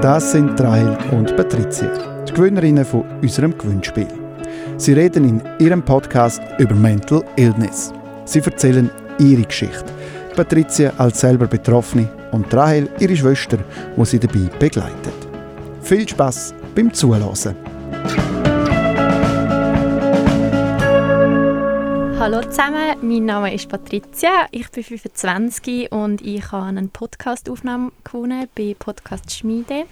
Das sind Rahel und Patricia, die Gewinnerinnen von unserem Gewinnspiel. Sie reden in ihrem Podcast über Mental Illness. Sie erzählen ihre Geschichte. Patricia als selber Betroffene und Rahel ihre Schwester, wo sie dabei begleitet. Viel Spaß beim Zuhören. Hallo zusammen, mein Name ist Patricia, ich bin 25 und ich habe eine Podcast-Aufnahme gewonnen bei Podcast Schmiede.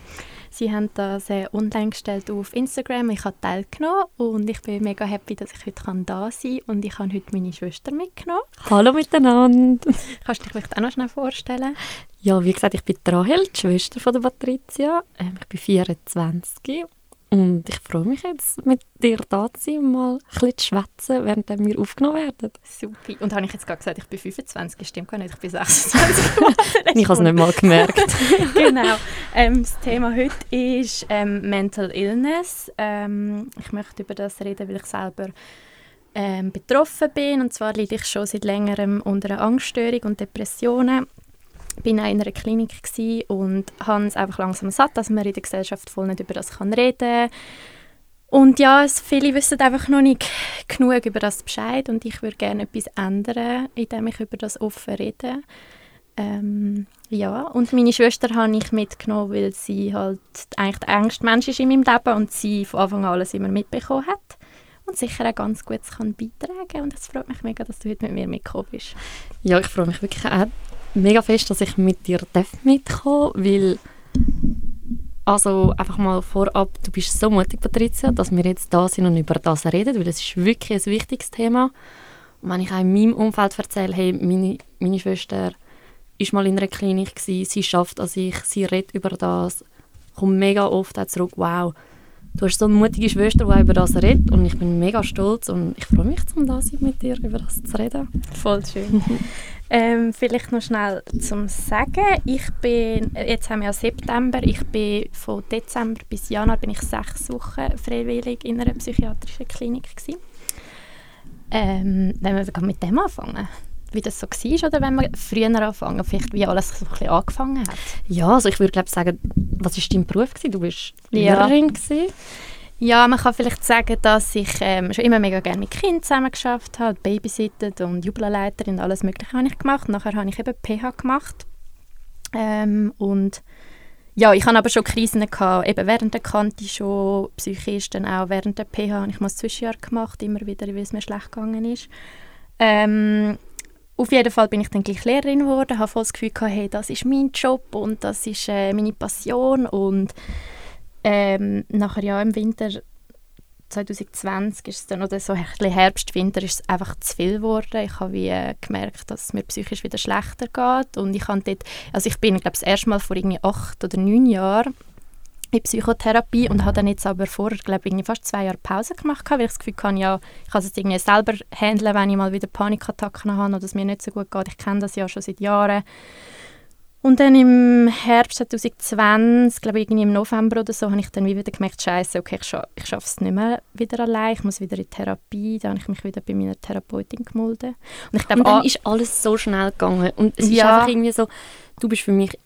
Sie haben das äh, online gestellt auf Instagram, ich habe teilgenommen und ich bin mega happy, dass ich heute da sein kann und ich habe heute meine Schwester mitgenommen. Hallo miteinander! Kannst du dich vielleicht auch noch schnell vorstellen? Ja, wie gesagt, ich bin Rahel, die Schwester von der Patricia. Ähm, ich bin 24 und ich freue mich jetzt, mit dir da zu sein und mal ein bisschen zu schwätzen, während wir aufgenommen werden. Super. Und habe ich jetzt gerade gesagt, ich bin 25? Stimmt gar nicht, ich bin 26 Ich habe es nicht mal gemerkt. genau. Ähm, das Thema heute ist ähm, Mental Illness. Ähm, ich möchte über das reden, weil ich selber ähm, betroffen bin. Und zwar leide ich schon seit längerem unter einer Angststörung und Depressionen bin auch in einer Klinik und habe es einfach langsam satt, dass man in der Gesellschaft voll nicht über das kann reden und ja, viele wissen einfach noch nicht genug über das Bescheid und ich würde gerne etwas ändern, indem ich über das offen rede. Ähm, ja, und meine Schwester habe ich mitgenommen, weil sie halt eigentlich der engste Mensch ist in meinem Leben und sie von Anfang an alles immer mitbekommen hat und sicher auch ganz gut kann beitragen und es freut mich mega, dass du heute mit mir mitgekommen bist. Ja, ich freue mich wirklich auch mega fest, dass ich mit dir mitkommen weil also einfach mal vorab, du bist so mutig, Patricia, dass wir jetzt da sind und über das reden, weil es ist wirklich ein wichtiges Thema. Und wenn ich auch in meinem Umfeld erzähle, hey, meine, meine Schwester ist mal in einer Klinik gewesen, sie schafft an sich, sie redet über das, kommt mega oft auch zurück, wow, du hast so eine mutige Schwester, die über das redet und ich bin mega stolz und ich freue mich, um da sein mit dir über das zu reden. Voll schön. ähm, vielleicht noch schnell zum Sagen. Ich bin, jetzt haben wir ja September, ich bin von Dezember bis Januar bin ich sechs Wochen freiwillig in einer psychiatrischen Klinik gewesen. Ähm, wenn wir mit dem anfangen wie das so war oder wenn wir früher anfangen, vielleicht wie alles so ein bisschen angefangen hat? Ja, also ich würde glaube sagen, was war dein Beruf? Gewesen? Du bist Lehrerin. Ja. Ja, man kann vielleicht sagen, dass ich ähm, schon immer mega gerne mit Kindern zusammengearbeitet habe, babysittet und Jubelenleiterin und alles Mögliche habe ich gemacht. Nachher habe ich eben PH gemacht. Ähm, und ja, ich hatte aber schon Krisen gehabt, eben während der Kante schon, psychisch dann auch während der PH habe ich mal ein Zwischenjahr gemacht, immer wieder, weil es mir schlecht gegangen ist. Ähm, auf jeden Fall bin ich dann gleich Lehrerin geworden, habe voll das Gefühl gehabt, hey, das ist mein Job und das ist äh, meine Passion und ähm, nachher ja im Winter 2020 ist es dann oder so Herbst, Winter ist es einfach zu viel geworden. Ich habe äh, gemerkt, dass es mir psychisch wieder schlechter geht und ich habe dort, also ich bin glaube das erste Mal vor irgendwie acht oder neun Jahren in Psychotherapie und habe dann jetzt aber vorher, glaube ich, fast zwei Jahre Pause gemacht, weil ich das Gefühl hatte, ja, ich kann es irgendwie selber handeln, wenn ich mal wieder Panikattacken habe oder es mir nicht so gut geht. Ich kenne das ja schon seit Jahren. Und dann im Herbst 2020, glaube ich, irgendwie im November oder so, habe ich dann wieder gemerkt, Scheiße, okay, ich, scha ich schaffe es nicht mehr wieder allein, ich muss wieder in Therapie. Dann habe ich mich wieder bei meiner Therapeutin gemeldet. Und, ich glaub, und dann ist alles so schnell gegangen. Und es ja. ist einfach irgendwie so, du bist für mich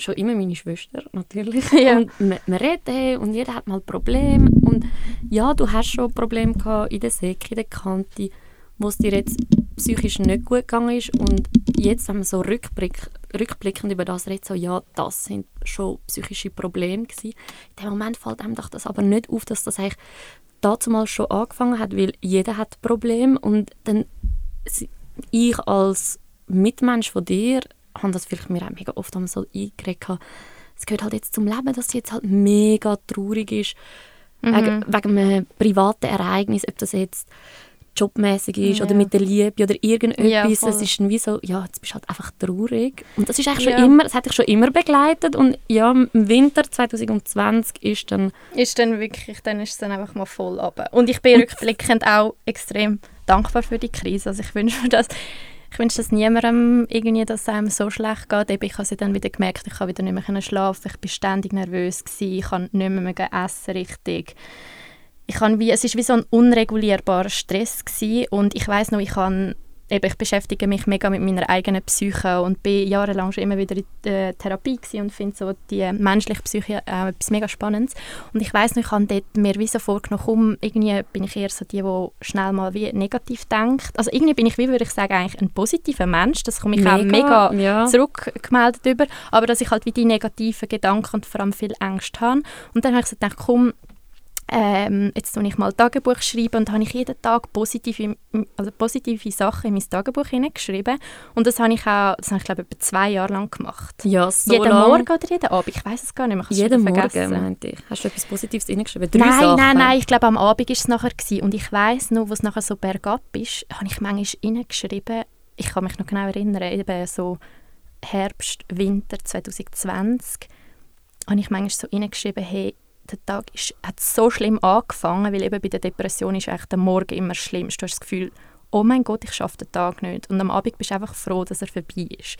schon immer meine Schwester, natürlich. Ja. Und wir, wir reden und jeder hat mal Probleme. Und ja, du hast schon Probleme gehabt in der Säcke, in der Kante, wo es dir jetzt psychisch nicht gut gegangen ist. Und jetzt, wenn man so rückblick, rückblickend über das redet, so, ja, das sind schon psychische Probleme gewesen. In dem Moment fällt einem doch das aber nicht auf, dass das eigentlich dazu mal schon angefangen hat, weil jeder hat Probleme und dann ich als Mitmensch von dir habe das vielleicht mir auch mega oft so eingeregt. Es gehört halt jetzt zum Leben, dass sie jetzt halt mega traurig ist. Mhm. Wegen, wegen einem privaten Ereignis, ob das jetzt jobmäßig ist ja. oder mit der Liebe oder irgendetwas. Ja, es ist wie so, ja, jetzt bist du halt einfach traurig. Und das ist eigentlich ja. schon immer, das hat dich schon immer begleitet und ja, im Winter 2020 ist dann... Ist dann wirklich, dann ist es dann einfach mal voll runter. Und ich bin rückblickend auch extrem dankbar für die Krise. Also ich wünsche mir das ich wünsche es niemandem, irgendwie, dass es einem so schlecht geht. Eben, ich habe dann wieder gemerkt, ich habe wieder nicht mehr schlafen, ich war ständig nervös, gewesen, ich kann nicht mehr, mehr essen richtig. Ich wie, es war wie so ein unregulierbarer Stress gewesen, und ich weiß noch, ich habe eben, ich beschäftige mich mega mit meiner eigenen Psyche und bin jahrelang schon immer wieder in der Therapie und finde so die menschliche Psyche äh, etwas mega Spannendes. Und ich weiß noch, ich habe dort mir wie so vorgenommen, komm, irgendwie bin ich eher so die, die schnell mal wie negativ denkt. Also irgendwie bin ich, wie würde ich sagen, eigentlich ein positiver Mensch. Das komme ich mega, auch mega ja. zurückgemeldet über. Aber dass ich halt wie die negativen Gedanken und vor allem viel Angst habe. Und dann habe ich so gedacht, komm, ähm, jetzt schreibe ich mal Tagebuch schreiben und habe ich jeden Tag positive, also positive Sachen in mein Tagebuch hineingeschrieben und das habe ich auch, das habe ich glaube etwa zwei Jahre lang gemacht. Ja, so Jeden lang. Morgen oder jeden Abend, ich weiß es gar nicht mehr. Jeden Morgen, meinte ich. Hast du etwas Positives hineingeschrieben? Drei nein, Sachen? nein, nein, ich glaube am Abend war es nachher gewesen. und ich weiß noch, was nachher so bergab ist, habe ich manchmal hineingeschrieben, ich kann mich noch genau erinnern, eben so Herbst, Winter 2020, habe ich manchmal so hineingeschrieben, hey, der Tag ist, hat so schlimm angefangen, weil eben bei der Depression ist echt der Morgen immer das Schlimmste. Du hast das Gefühl, oh mein Gott, ich schaffe den Tag nicht. Und am Abend bist du einfach froh, dass er vorbei ist.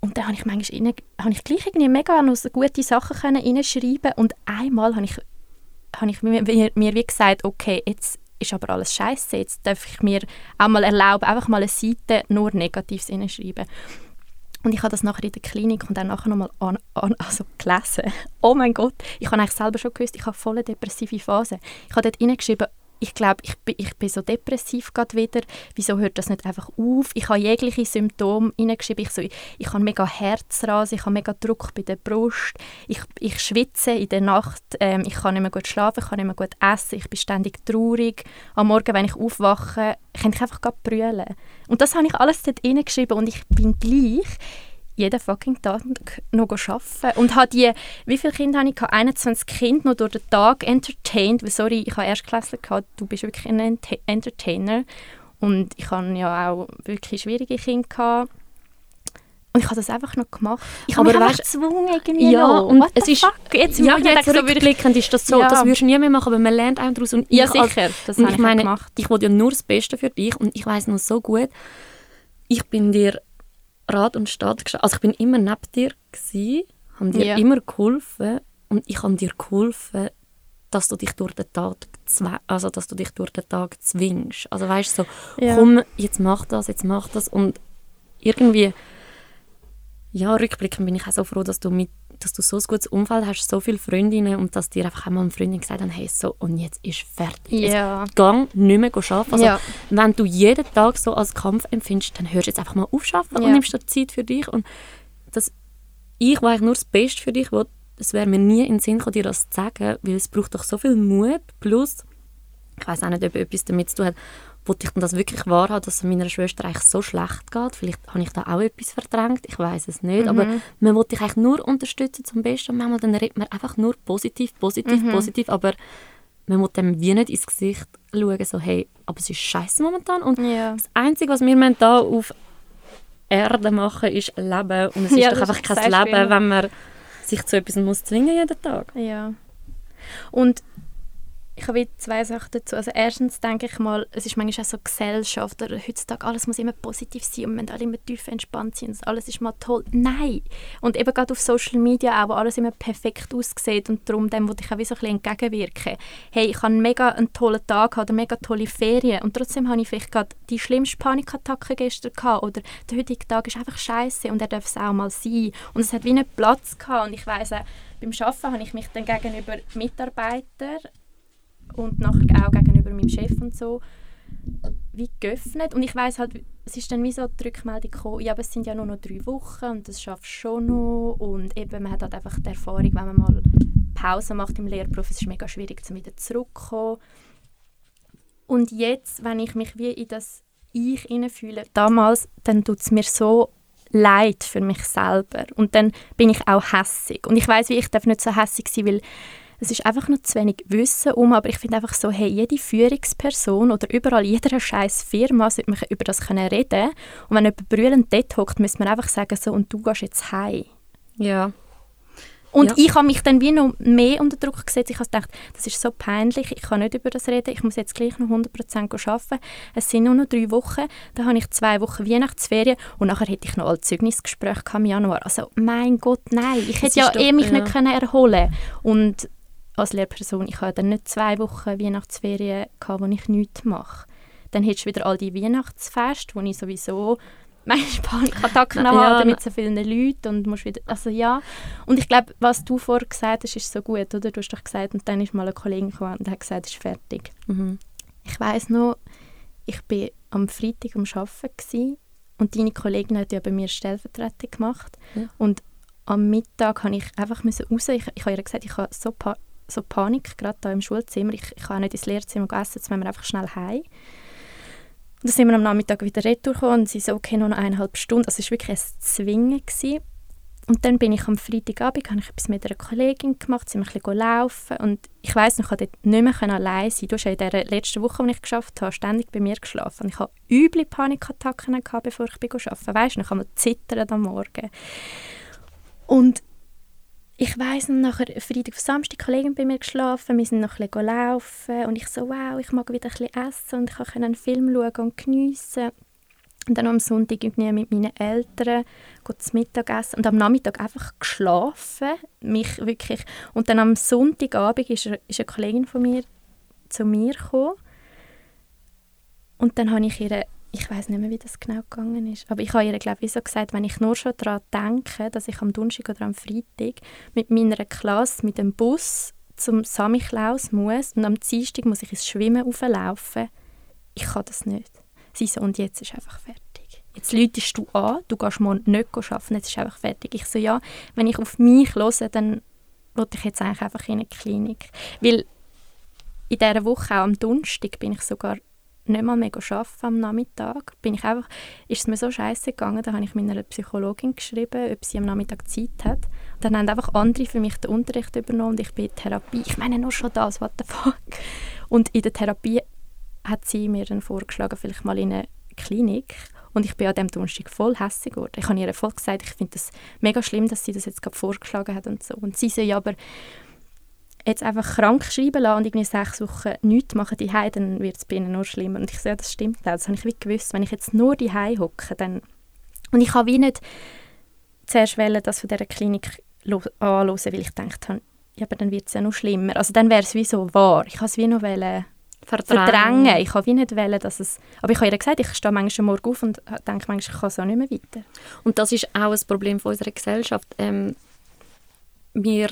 Und dann habe ich manchmal rein, habe ich gleich irgendwie mega noch so gute Sachen reinschreiben und einmal habe ich, habe ich mir, mir wie gesagt, okay, jetzt ist aber alles scheiße. Jetzt darf ich mir auch mal erlauben, einfach mal eine Seite nur Negatives hineinschreiben. Und ich habe das nachher in der Klinik und dann nachher nochmal an, an, also gelesen. Oh mein Gott, ich habe eigentlich selber schon gewusst, ich habe voll depressive Phase. Ich habe dort hineingeschrieben, ich glaube, ich bin, ich bin so depressiv gerade wieder. Wieso hört das nicht einfach auf? Ich habe jegliche Symptome hineingeschrieben. Ich, so, ich, ich habe mega Herzrasen, ich habe mega Druck bei der Brust, ich, ich schwitze in der Nacht, ähm, ich kann nicht mehr gut schlafen, ich kann nicht mehr gut essen, ich bin ständig traurig. Am Morgen, wenn ich aufwache, kann ich einfach brüllen. Und das habe ich alles dort hineingeschrieben und ich bin gleich jeden fucking Tag noch arbeiten. Und habe die, wie viele Kinder habe ich? 21 Kinder noch durch den Tag entertained. Sorry, ich habe Erstklässler gehabt, du bist wirklich ein Entertainer. Und ich habe ja auch wirklich schwierige Kinder gehabt. Und ich habe das einfach noch gemacht. Ich habe mich gezwungen irgendwie Ja, noch. und es ist, jetzt ja, jetzt so rückblickend ist das so, ja. das würdest du nie mehr machen, aber man lernt auch daraus. Und ja, sicher, das habe ich, ich meine, gemacht. Ich wollte ja nur das Beste für dich und ich weiß noch so gut, ich bin dir Rat und Stat gestanden. Also ich bin immer neben dir gewesen, habe dir ja. immer geholfen und ich habe dir geholfen, dass du dich durch den Tag also dass du dich durch den Tag zwingst. Also weißt du so, ja. komm, jetzt mach das, jetzt mach das und irgendwie ja, rückblickend bin ich auch so froh, dass du mit dass du so ein gutes Umfeld hast, so viele Freundinnen und dass dir einfach einmal eine Freundin gesagt hat, hey, so, und jetzt ist fertig. Ja. Jetzt gang nicht mehr arbeiten. Also, ja. wenn du jeden Tag so als Kampf empfindest, dann hörst du jetzt einfach mal auf ja. und nimmst dir Zeit für dich. Und dass ich, wo eigentlich nur das Beste für dich will, es wäre mir nie in den Sinn gekommen, dir das zu sagen, weil es braucht doch so viel Mut, plus, ich weiß auch nicht, ob etwas damit zu tun hat, wollte ich das wirklich wahrhaben, dass es meiner Schwester eigentlich so schlecht geht. Vielleicht habe ich da auch etwas verdrängt, ich weiß es nicht. Mhm. Aber man wollte dich eigentlich nur unterstützen zum Besten. Und manchmal dann redet man einfach nur positiv, positiv, mhm. positiv. Aber man muss dem wie nicht ins Gesicht schauen, so hey, aber es ist scheiße momentan. Und ja. das Einzige, was wir hier auf Erde machen, ist Leben. Und es ist doch einfach kein Leben, wenn man sich zu etwas muss zwingen jeden Tag. Ja. Und ich habe zwei Sachen dazu. Also erstens denke ich mal, es ist manchmal auch so Gesellschaft oder heutzutage alles muss immer positiv sein und man alle immer tief entspannt sein alles ist mal toll. Nein! Und eben gerade auf Social Media auch, wo alles immer perfekt aussieht und darum dem wollte ich auch so ein entgegenwirken. Hey, ich habe mega einen tollen Tag oder mega tolle Ferien und trotzdem habe ich vielleicht gerade die schlimmste Panikattacke gestern gehabt oder der heutige Tag ist einfach scheiße und er darf es auch mal sein. Und es hat wie einen Platz gehabt und ich weiss auch, beim Arbeiten habe ich mich dann gegenüber Mitarbeitern und nachher auch gegenüber meinem Chef und so wie geöffnet. Und ich weiß halt, es ist dann wie so die Rückmeldung gekommen, ja, aber es sind ja nur noch drei Wochen und das schaffst du schon noch. Und eben, man hat halt einfach die Erfahrung, wenn man mal Pause macht im Lehrberuf, es ist mega schwierig, zum wieder zurückzukommen. Und jetzt, wenn ich mich wie in das Ich fühle, damals, dann tut es mir so leid für mich selber. Und dann bin ich auch hässig. Und ich weiß wie ich darf nicht so hässig sein, weil es ist einfach noch zu wenig Wissen um, aber ich finde einfach so, hey, jede Führungsperson oder überall, jeder scheiß Firma sollte man über das können reden und wenn jemand brüllend dort hockt, müsste man einfach sagen, so, und du gehst jetzt heim. Ja. Und ja. ich habe mich dann wie noch mehr unter Druck gesetzt. Ich habe gedacht, das ist so peinlich, ich kann nicht über das reden, ich muss jetzt gleich noch 100% arbeiten. Es sind nur noch drei Wochen, dann habe ich zwei Wochen Weihnachtsferien und nachher hätte ich noch ein Zeugnisgespräch im Januar. Also mein Gott, nein, ich hätte ja eh mich ja. nicht können erholen Und als Lehrperson, ich hatte dann nicht zwei Wochen Weihnachtsferien, gehabt, wo ich nichts mache. Dann hättest du wieder all die Weihnachtsfeste, wo ich sowieso manchmal Panikattacken ja, habe mit so vielen Leuten und musst wieder, also ja. Und ich glaube, was du vorher gesagt hast, ist so gut, oder? Du hast doch gesagt, und dann ist mal ein Kollege gekommen und hat gesagt, es ist fertig. Mhm. Ich weiß noch, ich war am Freitag am Arbeiten und deine Kollegin hat ja bei mir Stellvertretung gemacht. Ja. Und am Mittag musste ich einfach raus. Ich, ich habe ihr gesagt, ich habe so, pa so Panik, gerade hier im Schulzimmer. Ich, ich kann nicht ins Lehrzimmer essen, jetzt müssen wir einfach schnell heim. Und dann sind wir am Nachmittag wieder retour und sie so, okay, noch eineinhalb Stunden. Also es war wirklich ein Zwingen. Gewesen. Und dann bin ich am Freitagabend, habe ich etwas mit einer Kollegin gemacht, sind wir ein bisschen laufen und ich weiss noch, ich konnte nicht mehr allein sein. Du hast ja in der letzten Woche, die ich geschafft habe, ständig bei mir geschlafen. Und ich hatte üble Panikattacken, gehabt, bevor ich arbeiten Weißt du, ich habe zittern am Morgen. Und ich weiss nachher Freitag auf Samstag Kollegen bei mir geschlafen, wir sind noch ein bisschen laufen und ich so, wow, ich mag wieder ein bisschen essen und ich kann einen Film schauen und geniessen. Und dann am Sonntag irgendwie mit meinen Eltern zu Mittag essen und am Nachmittag einfach geschlafen, mich wirklich. Und dann am Sonntagabend ist, ist eine Kollegin von mir zu mir gekommen und dann habe ich ihr, ich weiß nicht mehr, wie das genau gegangen ist, aber ich habe ihr, glaube ich, so gesagt, wenn ich nur schon daran denke, dass ich am Donnerstag oder am Freitag mit meiner Klasse mit dem Bus zum Samichlaus muss und am Dienstag muss ich ins Schwimmen auflaufen, ich kann das nicht. Sie so, und jetzt ist einfach fertig. Jetzt läutest du an, du gehst morgen nicht arbeiten, jetzt ist einfach fertig. Ich so, ja, wenn ich auf mich höre, dann wollte ich jetzt eigentlich einfach in eine Klinik. Weil in dieser Woche, auch am Donnerstag, bin ich sogar nicht mal mehr arbeiten am Nachmittag. Bin ich einfach, ist es mir so scheiße gegangen, da habe ich meiner Psychologin geschrieben, ob sie am Nachmittag Zeit hat. Und dann haben einfach andere für mich den Unterricht übernommen und ich bin in Therapie. Ich meine nur schon das, what the fuck. Und in der Therapie hat sie mir dann vorgeschlagen, vielleicht mal in eine Klinik. Und ich bin an dem Donnerstag voll hässlich geworden. Ich habe ihr voll gesagt, ich finde das mega schlimm, dass sie das jetzt gerade vorgeschlagen hat und so. Und sie so, ja, aber jetzt einfach krank schreiben lassen und irgendwie sechs Wochen nichts machen die dann wird es bei ihnen nur schlimmer. Und ich ja, das stimmt auch. Das habe ich wie gewusst. Wenn ich jetzt nur die hocke, dann... Und ich habe wie nicht zuerst wollen, das von dieser Klinik anhören, weil ich gedacht habe, ja, aber dann wird es ja noch schlimmer. Also dann wäre es wie so wahr. Ich habe es wie noch wollen verdrängen. verdrängen. Ich habe wie nicht wollen, dass es... Aber ich habe ihr gesagt, ich stehe manchmal morgen auf und denke manchmal, ich kann so nicht mehr weiter. Und das ist auch ein Problem von unserer Gesellschaft. Ähm, wir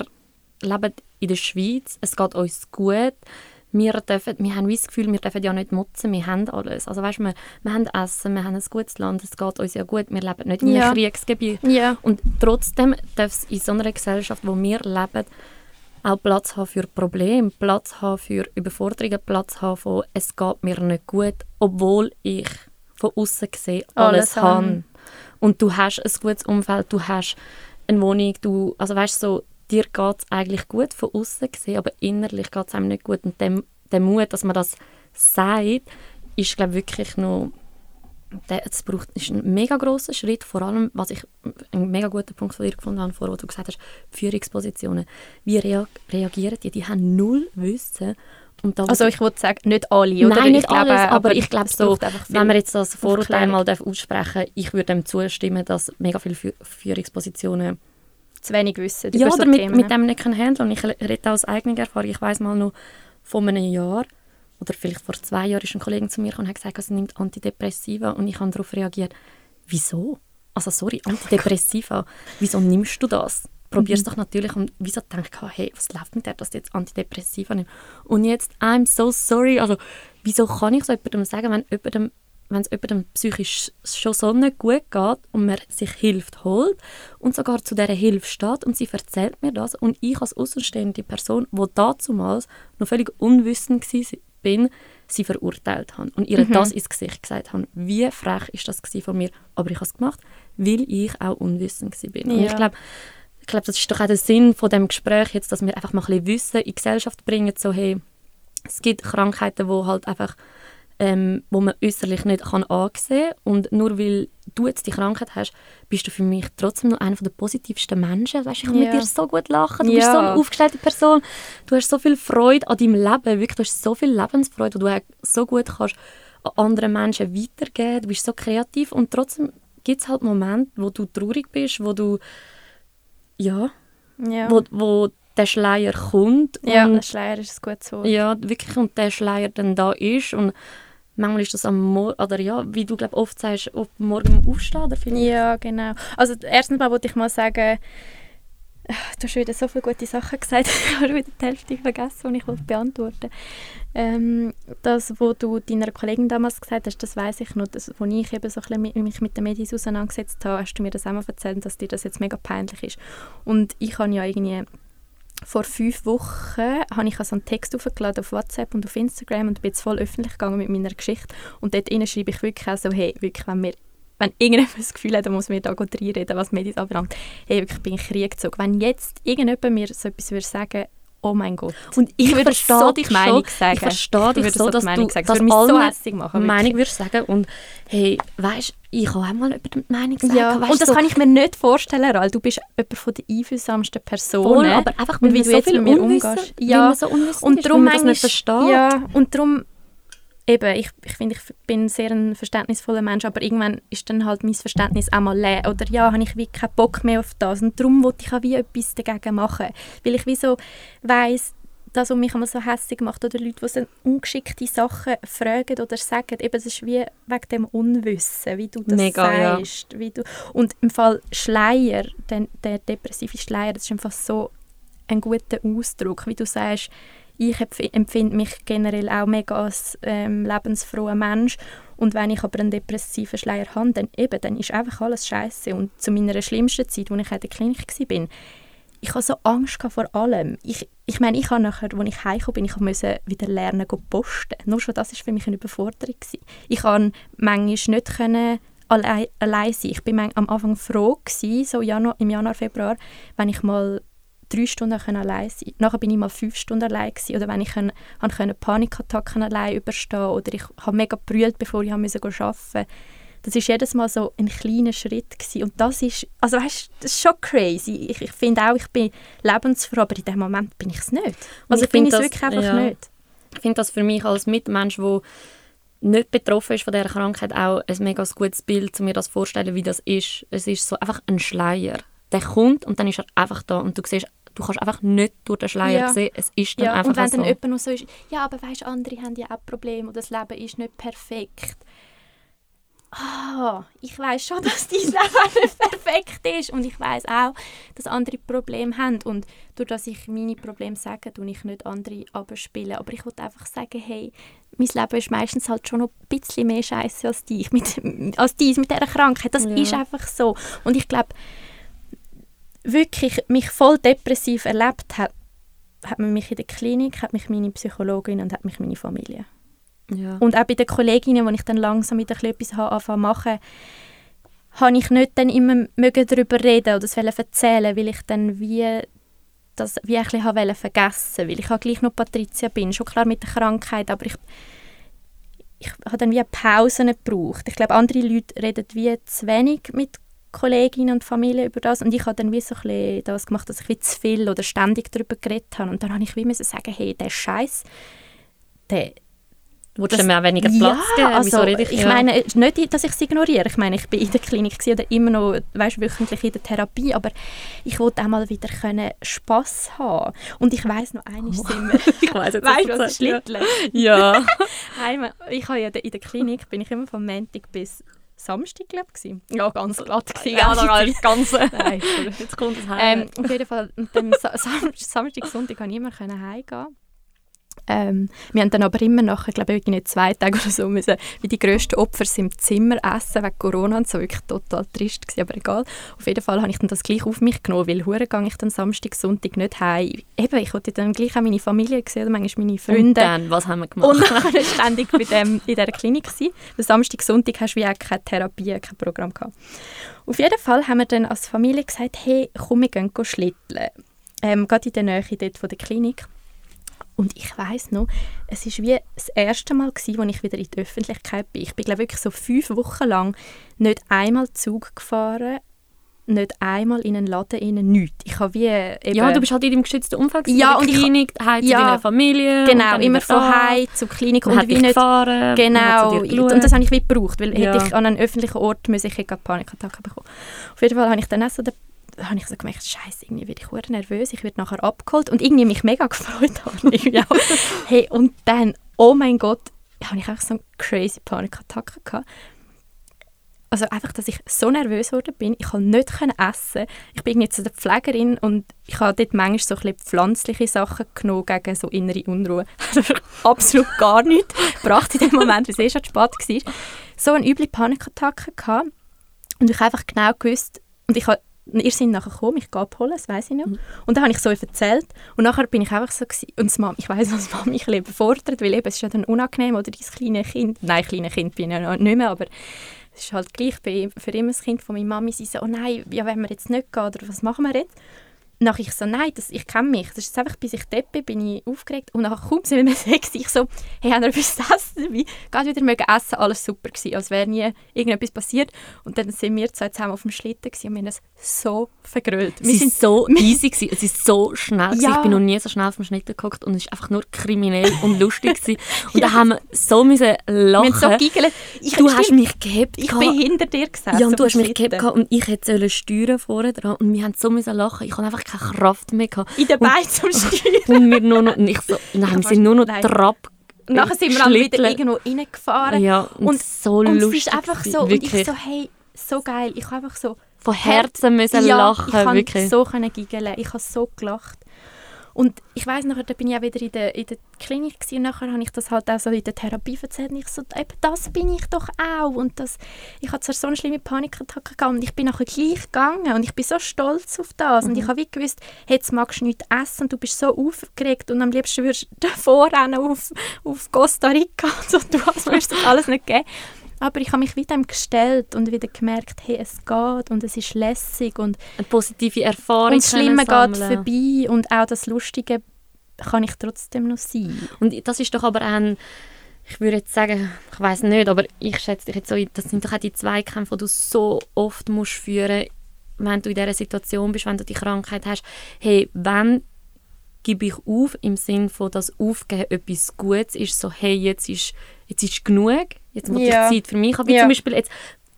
leben in der Schweiz, es geht uns gut. Wir, dürfen, wir haben das Gefühl, wir dürfen ja nicht motzen, wir haben alles. Also weißt, wir, wir haben Essen, wir haben ein gutes Land, es geht uns ja gut, wir leben nicht in einem Kriegsgebiet. Ja. Und trotzdem darf es in so einer Gesellschaft, wo wir leben, auch Platz haben für Probleme, Platz haben für Überforderungen, Platz haben von «es geht mir nicht gut», obwohl ich von außen sehe, alles, alles habe. Und du hast ein gutes Umfeld, du hast eine Wohnung, du, also weißt so, dir geht es eigentlich gut von außen gesehen, aber innerlich geht es einem nicht gut. Und der, der Mut, dass man das sagt, ist glaube wirklich noch das braucht, ist ein mega grosser Schritt, vor allem, was ich einen mega guten Punkt von dir gefunden habe, vorher, wo du gesagt hast, Führungspositionen. Wie rea reagieren die? Die haben null Wissen. Und da, also ich würde sagen, nicht alle, oder? Nein, nicht ich alles, glaube, aber, ich glaube so, wenn man jetzt das Vorurteil mal aussprechen ich würde dem zustimmen, dass mega viele Führungspositionen zu wenig wissen ja, über so oder mit, mit dem nicht handeln Und ich rede aus eigener Erfahrung. Ich weiß mal noch von einem Jahr, oder vielleicht vor zwei Jahren ist ein Kollege zu mir und hat gesagt, er nimmt Antidepressiva und ich habe darauf reagiert, wieso? Also sorry, oh Antidepressiva, wieso nimmst du das? Probier es mhm. doch natürlich und wieso denke ich, hey, was läuft mit der, dass du jetzt Antidepressiva nimmst? Und jetzt, I'm so sorry, also wieso kann ich so jemandem sagen, wenn jemandem wenn es jemandem psychisch schon so nicht gut geht und man sich Hilfe holt und sogar zu dieser Hilfe steht und sie erzählt mir das und ich als außenstehende Person, die damals noch völlig unwissend war, bin, sie verurteilt habe und ihr mhm. das ins Gesicht gesagt habe. Wie frech ist das von mir? Aber ich habe es gemacht, weil ich auch unwissend war. Ja. Und ich glaube, ich glaube, das ist doch auch der Sinn von dem Gespräch jetzt, dass wir einfach mal ein bisschen Wissen in die Gesellschaft bringen, so hey, es gibt Krankheiten, wo halt einfach ähm, wo man äußerlich nicht kann ansehen kann. Und nur weil du jetzt die Krankheit hast, bist du für mich trotzdem noch einer der positivsten Menschen. Weißt, ich kann yeah. mit dir so gut lachen, du yeah. bist so eine aufgestellte Person, du hast so viel Freude an deinem Leben, wirklich, du hast so viel Lebensfreude, die du so gut kannst an andere Menschen weitergeben, du bist so kreativ und trotzdem gibt es halt Momente, wo du traurig bist, wo du ja, ja. Wo, wo der Schleier kommt. Ja, der Schleier ist ein gutes Wort. Ja, wirklich, und der Schleier dann da ist und manchmal ist das am Morgen, oder ja, wie du glaub, oft sagst, ob morgen aufstehen oder Ja, genau. Also erstens mal wollte ich mal sagen, Du hast wieder so viele gute Sachen gesagt, ich habe wieder die Hälfte vergessen, die ich beantworten ähm, Das, was du deiner Kollegin damals gesagt hast, das weiß ich noch. Das, wo ich eben so ein bisschen mich mit den Medien auseinandergesetzt habe, hast du mir das auch mal erzählt, dass dir das jetzt mega peinlich ist. Und ich habe ja irgendwie vor fünf Wochen habe ich also einen Text aufgeladen auf WhatsApp und auf Instagram und bin jetzt voll öffentlich gegangen mit meiner Geschichte. Und dort schreibe ich wirklich auch so, hey, wirklich, wenn wir wenn irgendjemand das Gefühl hat, er muss mir da reinreden, was Medis anbelangt, hey, wirklich bin ich Krieg gezogen. Wenn jetzt irgendjemand mir so etwas würde sagen, oh mein Gott. Und ich, ich würde so die Meinung so, sagen. Ich verstehe dich so, dass du sagen. Das würde mich so hässlich machen. Meinung würdest sagen und hey, weißt, ich kann auch mal über die Meinung sagen. Ja, weißt, und das so, kann ich mir nicht vorstellen, weil du bist jemand von der einfühlsamsten Personen. Voll, aber einfach, weil wie du so jetzt mit mir umgehst. Ja, so und darum man das nicht versteht. Ja, und darum eben, ich, ich finde, ich bin sehr ein verständnisvoller Mensch, aber irgendwann ist dann halt mein Verständnis auch mal leer. Oder ja, habe ich wie keinen Bock mehr auf das. Und darum wollte ich auch wie etwas dagegen machen. Weil ich wie so weiss, das, was mich immer so hässlich macht, oder Leute, die ungeschickte Sachen fragen oder sagen, eben, das ist wie wegen dem Unwissen, wie du das Mega, sagst. Ja. Wie du, und im Fall Schleier, der, der depressive Schleier, das ist einfach so ein guter Ausdruck, wie du sagst, ich empfinde mich generell auch mega als ähm, lebensfroher Mensch und wenn ich aber einen depressiven Schleier habe, dann eben, dann ist einfach alles scheiße und zu meiner schlimmsten Zeit, als ich in der Klinik war, ich hatte so Angst vor allem. Ich, ich meine, ich habe nachher, als ich heimgekommen bin, ich musste wieder lernen zu posten. Nur schon das war für mich eine Überforderung. Gewesen. Ich konnte manchmal nicht können allein, allein sein. Ich war am Anfang froh, gewesen, so Januar, im Januar, Februar, wenn ich mal drei Stunden allein sein Nachher bin ich mal fünf Stunden allein gewesen. Oder wenn ich können, können Panikattacken allein überstehen oder ich habe mega brüllt, bevor ich musste arbeiten das ist jedes Mal so ein kleiner Schritt gewesen. und das ist, also weißt, das ist schon crazy. Ich, ich finde auch, ich bin lebensfroh, aber in dem Moment bin ich es nicht. Also ich bin es wirklich einfach ja. nicht. Ich finde das für mich als Mitmensch, der nicht betroffen ist von dieser Krankheit, auch ein mega gutes Bild, um mir das vorzustellen, wie das ist. Es ist so einfach ein Schleier. Der kommt und dann ist er einfach da und du siehst du kannst einfach nicht durch den Schleier ja. sehen. Es ist dann ja, einfach und wenn so. dann jemand noch so ist, ja, aber weißt, andere haben ja auch Probleme und das Leben ist nicht perfekt. Ah, ich weiß schon, dass dein Leben nicht perfekt ist und ich weiß auch, dass andere Probleme haben und durch dass ich meine Probleme sage, tue ich nicht andere abspielen. Aber ich wollte einfach sagen, hey, mein Leben ist meistens halt schon noch ein bisschen mehr Scheiße als dich, mit, als dies mit dieser Krankheit. Das ja. ist einfach so. Und ich glaube, wirklich mich voll depressiv erlebt hat, hat man mich in der Klinik, hat mich meine Psychologin und hat mich meine Familie. Ja. Und auch bei den Kolleginnen, wo ich dann langsam wieder etwas anfangen machen, habe ich nicht dann immer mögen darüber reden oder es erzählen, weil ich dann wie das wie ein bisschen habe vergessen weil ich habe gleich noch Patricia bin, schon klar mit der Krankheit, aber ich ich habe dann wie eine Pause gebraucht. Ich glaube, andere Leute reden wie zu wenig mit Kolleginnen und Familie über das und ich habe dann wie so ein das gemacht, dass ich wie zu viel oder ständig darüber geredet habe und dann habe ich wie müssen sagen, hey, der Scheiß, der du mir auch weniger Platz ja, geben? Also, ich, ich ja. meine, nicht, dass ich es ignoriere. Ich meine, ich bin in der Klinik oder immer noch weißt, wöchentlich in der Therapie, aber ich wollte auch mal wieder können Spass haben. Und ich weiß noch, eines oh. sind wir... ich weiß jetzt, weißt, was Schlitteln? Ja. Einmal, ich habe ja in der Klinik bin ich immer von Montag bis Samstag, glaube ich. Ja, ganz glatt. Ja, noch als Ganze. Nein, jetzt kommt es heim. Ähm, auf jeden Fall, dann Samstag, Sonntag konnte ich immer heimgehen. Ähm, wir haben dann aber immer nachher, glaube ich, zwei Tage oder so müssen, wie die grössten Opfer im Zimmer essen wegen Corona und so, wirklich total trist gewesen, aber egal. Auf jeden Fall habe ich dann das gleich auf mich genommen, weil hure gehe ich dann Samstag, Sonntag nicht heim. Eben, ich wollte dann gleich auch meine Familie sehen oder manchmal meine Freunde. Und dann, was haben wir gemacht? Und dann war ständig bei dem, in dieser Klinik gewesen. Weil Samstag, Sonntag hast du wie auch keine Therapie, kein Programm gehabt. Auf jeden Fall haben wir dann als Familie gesagt, hey, komm, wir gehen schlitteln. Ähm, gerade in der Nähe dort von der Klinik. Und ich weiß noch, es ist wie das erste Mal als ich wieder in die Öffentlichkeit bin. Ich bin glaube wirklich so fünf Wochen lang nicht einmal Zug gefahren, nicht einmal in einen Laden innen, nichts. Ich habe wie eben, Ja, du bist halt in deinem geschützten Umfeld, ja, in der Klinik, heim ja, zu deiner Familie. Genau, immer von heim zur Klinik und wie nicht... Gefahren, genau, und das habe ich wie gebraucht, weil ja. hätte ich an einem öffentlichen Ort müssen, ich hätte Panikattacken bekommen. Auf jeden Fall habe ich dann auch so den habe ich so gemerkt, scheiße, irgendwie werde ich nervös, ich werde nachher abgeholt und irgendwie mich mega gefreut habe. hey, und dann, oh mein Gott, habe ich einfach so eine crazy Panikattacke gehabt. Also einfach, dass ich so nervös geworden bin, ich konnte nicht essen. Ich bin jetzt zu der Pflegerin und ich habe dort manchmal so ein pflanzliche Sachen genommen gegen so innere Unruhe. Absolut gar nichts gebracht in dem Moment, weil es eh schon spät war. So eine üble Panikattacke gehabt und ich einfach genau gewusst, und ich habe ihr sind nachher gekommen, mich abholen, das weiß ich noch. Mhm. Und dann habe ich so erzählt und nachher bin ich einfach so gewesen, und Mama, ich weiß, dass Mama mich überfordert, weil eben, es ist ja dann unangenehm, oder dein kleine Kind, nein, kleine Kind bin ich ja nicht mehr, aber es ist halt gleich, für immer das Kind von meiner Mami, sie so, oh nein, ja, wenn wir jetzt nicht gehen, oder was machen wir jetzt? Nachher ich so, nein, das, ich kenne mich. Das ist einfach, bis ich deppe bin ich aufgeregt. Und nachher kommt sie mir sechs, ich so, hey, haben wir etwas zu essen dabei? Gerade wieder mögen essen, alles super gewesen, als wäre nie irgendetwas passiert. Und dann sind wir zwei zusammen auf dem Schlitten gewesen und wir haben es so vergrölt. Wir sind so easy gewesen, es ist so schnell ja. Ich bin noch nie so schnell auf dem Schlitten geguckt und es ist einfach nur kriminell und lustig gewesen. Und ja. da haben wir so müssen lachen. Wir so giggelt. Ich, du hast mich gehabt. Ich bin hinter dir gesessen. Ja, und du hast mich gehabt und ich hätte steuern vorne dran und wir haben so müssen lachen. Ich habe einfach keine Kraft mehr gehabt. In der Beine zum Steuern. Und wir nur noch, nicht so, nein, wir sind nur noch nein. Trab Nachher sind wir dann wieder irgendwo reingefahren. Ja, und, und so und lustig. Und es ist einfach so, wirklich. und ich so, hey, so geil. Ich habe einfach so... Von Herzen müssen ja, lachen, ich wirklich. so können giggeln. Ich habe so gelacht. Und ich weiß nachher, da bin ich auch wieder in der, in der Klinik gewesen, und nachher habe ich das halt auch so in der Therapie erzählt und ich so, eben das bin ich doch auch und das, ich hatte so eine schlimme Panikattacke gehabt und ich bin nachher gleich gegangen und ich bin so stolz auf das mhm. und ich habe wie gewusst, hey, jetzt magst du nichts essen und du bist so aufgeregt und am liebsten würdest du davor auf, auf Costa Rica und so, du hast mir das alles nicht geben aber ich habe mich wieder gestellt und wieder gemerkt, hey, es geht und es ist lässig und eine positive Erfahrung und das Schlimme geht vorbei und auch das Lustige kann ich trotzdem noch sein. Und das ist doch aber ein ich würde jetzt sagen, ich weiß nicht, aber ich schätze dich jetzt so, das sind doch auch die Zweikämpfe, die du so oft musst führen wenn du in dieser Situation bist, wenn du die Krankheit hast. Hey, wenn gebe ich auf, im Sinne von, dass Aufgeben etwas Gutes ist, so hey, jetzt ist, jetzt ist genug, jetzt muss ja. ich Zeit für mich haben. Wie ja. zum Beispiel, jetzt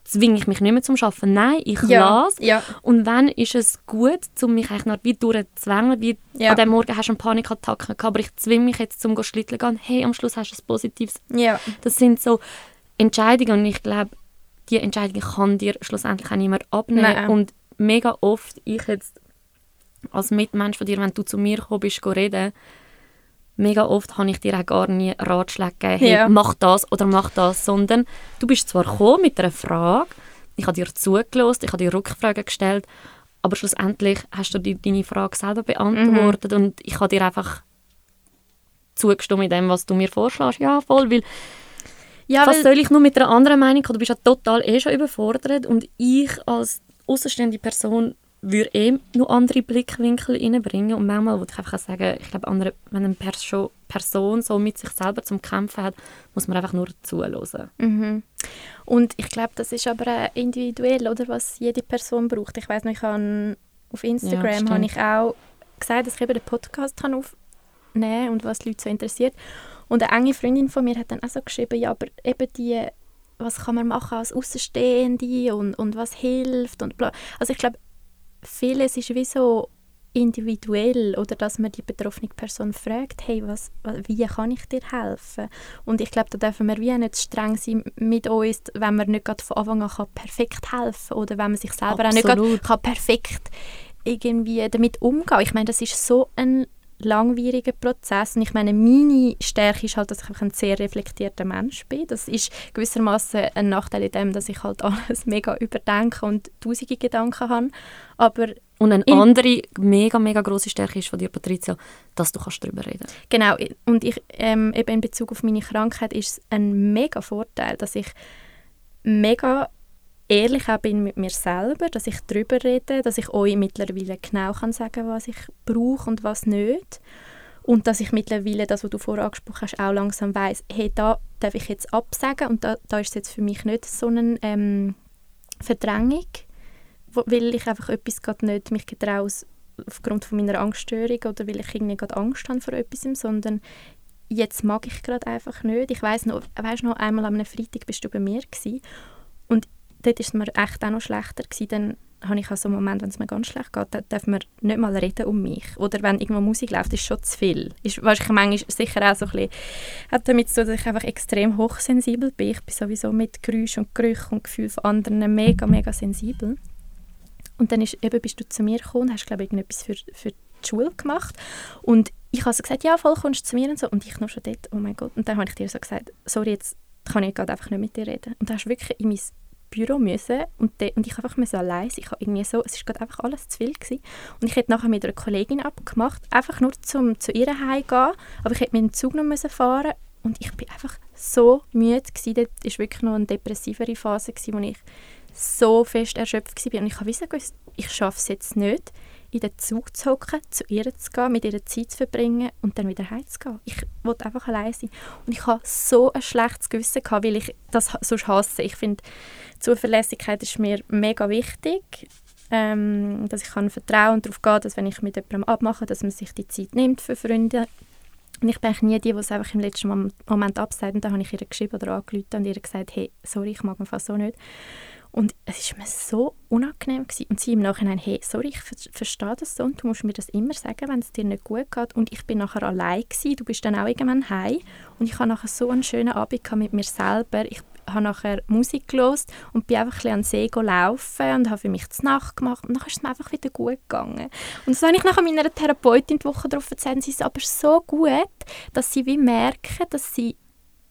zwinge ich mich nicht mehr zum Arbeiten. Nein, ich ja. lasse. Ja. Und wenn ist es gut, um mich eigentlich noch wie durchzuzwängen, wie ja. an dem Morgen hast du eine Panikattacke gehabt, aber ich zwinge mich jetzt zum Schlitteln gehen. Hey, am Schluss hast du etwas Positives. Ja. Das sind so Entscheidungen und ich glaube, die Entscheidungen kann dir schlussendlich auch niemand abnehmen. Nein. Und mega oft, ich jetzt als Mitmensch von dir, wenn du zu mir gekommen bist, reden, mega oft habe ich dir auch gar nie Ratschläge gegeben, hey, ja. mach das oder mach das, sondern du bist zwar gekommen mit einer Frage, ich habe dir zugelassen, ich habe dir Rückfragen gestellt, aber schlussendlich hast du die, deine Frage selber beantwortet mhm. und ich habe dir einfach zugestimmt mit dem, was du mir vorschlägst. Ja, voll, weil ja, was soll ich nur mit einer anderen Meinung kommen? Du bist ja total eh schon überfordert und ich als außenstehende Person würde eh noch andere Blickwinkel reinbringen. Und manchmal würde ich einfach sagen, ich glaube, andere, wenn eine Perso Person so mit sich selber zum Kämpfen hat, muss man einfach nur zuhören. Mhm. Und ich glaube, das ist aber individuell, oder was jede Person braucht. Ich weiß noch, ich habe auf Instagram ja, habe ich auch gesagt, dass ich eben den Podcast kann aufnehmen und was die Leute so interessiert. Und eine enge Freundin von mir hat dann auch so geschrieben, ja, aber eben die was kann man machen als Außenstehende und, und was hilft und bla. Also ich glaube, vieles ist wie so individuell oder dass man die betroffene Person fragt, hey, was, wie kann ich dir helfen? Und ich glaube, da dürfen wir wie nicht streng sein mit uns, wenn man nicht von Anfang an kann perfekt helfen oder wenn man sich selber Absolut. auch nicht kann perfekt irgendwie damit umgehen. Ich meine, das ist so ein langwieriger Prozess. Und ich meine, meine Stärke ist halt, dass ich ein sehr reflektierter Mensch bin. Das ist gewissermaßen ein Nachteil in dem, dass ich halt alles mega überdenke und tausende Gedanken habe. Aber und eine andere mega, mega große Stärke ist von dir, Patricia, dass du kannst darüber reden Genau. Und ich, ähm, eben in Bezug auf meine Krankheit ist es ein mega Vorteil, dass ich mega ehrlich auch bin mit mir selber, dass ich darüber rede, dass ich euch mittlerweile genau kann sagen was ich brauche und was nicht. Und dass ich mittlerweile, das, was du vorher angesprochen hast, auch langsam weiß, hey, da darf ich jetzt absagen und da, da ist es jetzt für mich nicht so eine ähm, Verdrängung, weil ich einfach etwas gerade nicht mich getraue aufgrund von meiner Angststörung oder weil ich irgendwie gerade Angst habe vor etwas, sondern jetzt mag ich gerade einfach nicht. Ich weiß noch, weißt noch, einmal am Freitag bist du bei mir gewesen, und dort es mir echt auch noch schlechter gewesen. Dann habe ich auch so einen Moment, wenn es mir ganz schlecht geht, dann darf man nicht mal reden um mich. Oder wenn irgendwo Musik läuft, ist schon zu viel. Ist wahrscheinlich sicher auch so ein bisschen, hat damit zu tun, dass ich einfach extrem hochsensibel bin. Ich bin sowieso mit Geräuschen und Gerüchen und Gefühlen von anderen mega, mega sensibel. Und dann ist, eben bist du zu mir gekommen und hast, glaube ich, irgendetwas für, für die Schule gemacht. Und ich habe so gesagt, ja, voll kommst du zu mir und so. Und ich noch schon dort, oh mein Gott. Und dann habe ich dir so gesagt, sorry, jetzt kann ich gerade einfach nicht mit dir reden. Und dann hast du wirklich in mein Büro müssen und, de, und ich einfach müssen allein. Ich habe irgendwie so, es ist gerade einfach alles zu viel gewesen. Und ich hätte nachher mit einer Kollegin abgemacht, einfach nur zum zu ihr heimgehen, aber ich hätte mit dem Zug noch müssen fahren und ich bin einfach so müde gewesen. Dort war wirklich noch eine depressivere Phase gewesen, wo ich so fest erschöpft war und ich habe gewusst, ich schaffe es jetzt nicht in den Zug zu hocken, zu ihr zu gehen, mit ihr Zeit zu verbringen und dann wieder heimzugehen. Ich wollte einfach allein sein. Und ich hatte so ein schlechtes Gewissen, gehabt, weil ich das sonst hasse. Ich finde, Zuverlässigkeit ist mir mega wichtig. Ähm, dass ich kann vertrauen darauf gehen, dass wenn ich mit jemandem abmache, dass man sich die Zeit nimmt für Freunde. Und ich bin nie die, die es einfach im letzten Moment absagt. Und dann habe ich ihr geschrieben oder angerufen und ihr gesagt, hey, sorry, ich mag fast so nicht. Und es war mir so unangenehm. Gewesen. Und sie im Nachhinein, hey, sorry, ich ver verstehe das so und du musst mir das immer sagen, wenn es dir nicht gut geht. Und ich bin nachher allein gewesen. Du bist dann auch irgendwann heim. Und ich hatte nachher so einen schönen Abend mit mir selber. Ich habe nachher Musik gelost und bin einfach ein bisschen an den See laufen und habe für mich die Nacht gemacht und dann ist es mir einfach wieder gut gegangen. Und so habe ich nachher meiner Therapeutin die Woche darauf erzählt, sie ist aber so gut, dass sie wie merken, dass sie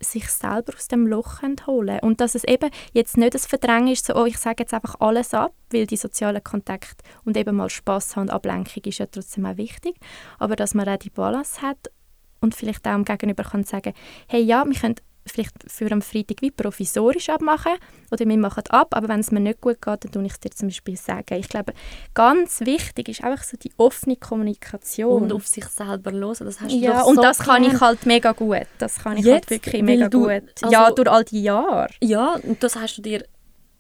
sich selber aus dem Loch holen und dass es eben jetzt nicht das Verdrängen ist, so, oh, ich sage jetzt einfach alles ab, weil die sozialen Kontakte und eben mal Spaß haben und Ablenkung ist ja trotzdem auch wichtig, aber dass man auch die Balance hat und vielleicht auch dem Gegenüber kann sagen, hey, ja, wir können vielleicht für am Freitag wie provisorisch abmachen oder wir machen ab, aber wenn es mir nicht gut geht, dann tue ich es dir zum Beispiel sagen. Ich glaube, ganz wichtig ist einfach so die offene Kommunikation. Und auf sich selber hören, das hast du Ja, so und das kann ich halt mega gut. Das kann ich halt Jetzt, halt wirklich mega du, gut. Also, ja, durch all die Jahre. Ja, und das hast du dir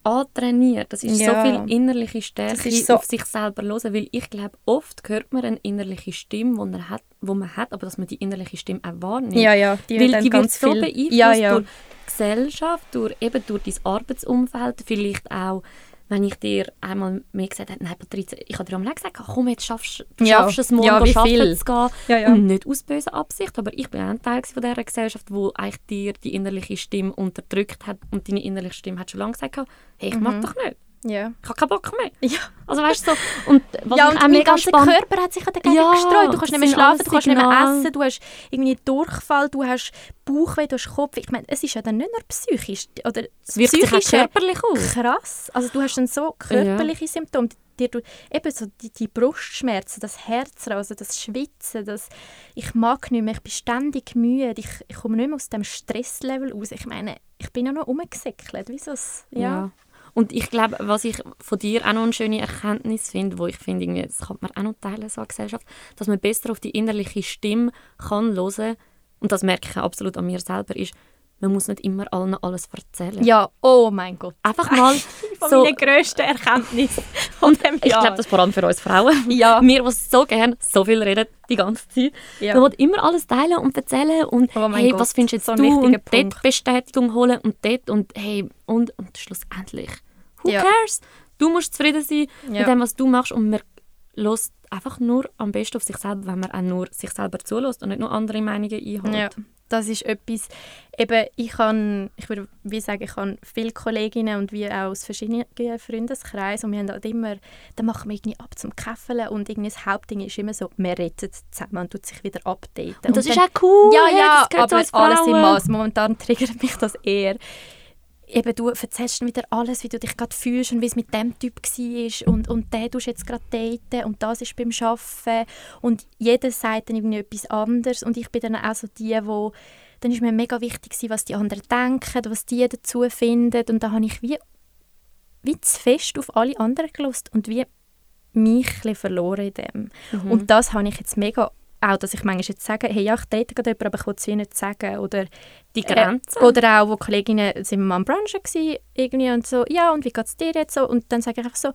antrainiert. Das ist ja. so viel innerliche Stärke, so auf sich selber hören, weil ich glaube, oft hört man eine innerliche Stimme, die man hat, wo man hat, aber dass man die innerliche Stimme auch wahrnimmt. Ja, ja, die weil die ganz wird so viel. beeinflusst ja, ja. durch Gesellschaft, durch, eben durch dein Arbeitsumfeld, vielleicht auch wenn ich dir einmal mehr gesagt habe, nein Patrizia, ich habe dir einmal gesagt, komm jetzt schaffst du ja. schaffst es morgen ja, arbeiten zu gehen ja, ja. und nicht aus böser Absicht, aber ich bin auch ein Teil von dieser Gesellschaft, wo eigentlich dir die innerliche Stimme unterdrückt hat und deine innerliche Stimme hat schon lange gesagt, hey, ich mhm. mag doch nicht. Ja. Ich habe keinen Bock mehr. Ja. Also weißt du so. Und was ja, und mein ganzer spannend, Körper hat sich dagegen ja, gestreut. Du kannst nicht mehr schlafen, du kannst nicht mehr essen, du hast irgendwie Durchfall, du hast Bauchweh, du hast Kopf. Ich meine, es ist ja dann nicht nur psychisch. Oder es wirkt sich auch körperlich aus. Krass. Also du hast dann so körperliche ja. Symptome. Dir, du, eben so die, die Brustschmerzen, das Herzrasen, das Schwitzen, das ich mag nicht mehr, ich bin ständig müde, ich, ich komme nicht mehr aus dem Stresslevel raus. Ich meine, ich bin ja noch rumgesäckelt. Wieso? Ja. ja. Und ich glaube, was ich von dir auch noch eine schöne Erkenntnis finde, wo ich finde, das kann man auch noch teilen, so Gesellschaft, dass man besser auf die innerliche Stimme kann hören und das merke ich absolut an mir selber, ist, man muss nicht immer allen alles erzählen. Ja, oh mein Gott. Einfach mal so... meine grösste Erkenntnis von dem Jahr. Ich glaube, das vor allem für uns Frauen. Ja. Wir, die so gerne so viel reden, die ganze Zeit. Ja. Man will immer alles teilen und erzählen und oh hey, Gott, was findest jetzt so du und Punkt. dort Bestätigung holen und dort und hey, und, und schlussendlich, who ja. cares? Du musst zufrieden sein ja. mit dem, was du machst und man lässt einfach nur am besten auf sich selber, wenn man auch nur sich selber zulässt und nicht nur andere Meinungen einholt. Ja das ist etwas, eben, ich kann, ich würde wie sagen, ich habe viele Kolleginnen und wir auch aus verschiedenen Freundeskreisen und wir haben halt immer, dann machen wir irgendwie ab zum Käffeln und irgendwie das Hauptding ist immer so, man rettet zusammen und tut sich wieder updaten. Und das und dann, ist auch cool. Ja, ja, aber alles im Maß. Momentan triggert mich das eher eben du erzählst wieder alles, wie du dich gerade fühlst und wie es mit dem Typ war und, und der tust jetzt gerade daten und das ist beim Arbeiten und jeder sagt dann irgendwie etwas anderes und ich bin dann auch so die, wo dann ist mir mega wichtig was die anderen denken, was die dazu finden und da habe ich wie, wie zu fest auf alle anderen gelost und wie mich verloren in dem. Mhm. Und das habe ich jetzt mega auch, dass ich manchmal jetzt sage, hey, ja, ich date gerade jemanden, aber ich will es nicht sagen oder die Grenze. Äh, oder auch, wo Kolleginnen sind wir am Brunchen gewesen, irgendwie und so, ja, und wie geht es dir jetzt so? Und dann sage ich einfach so,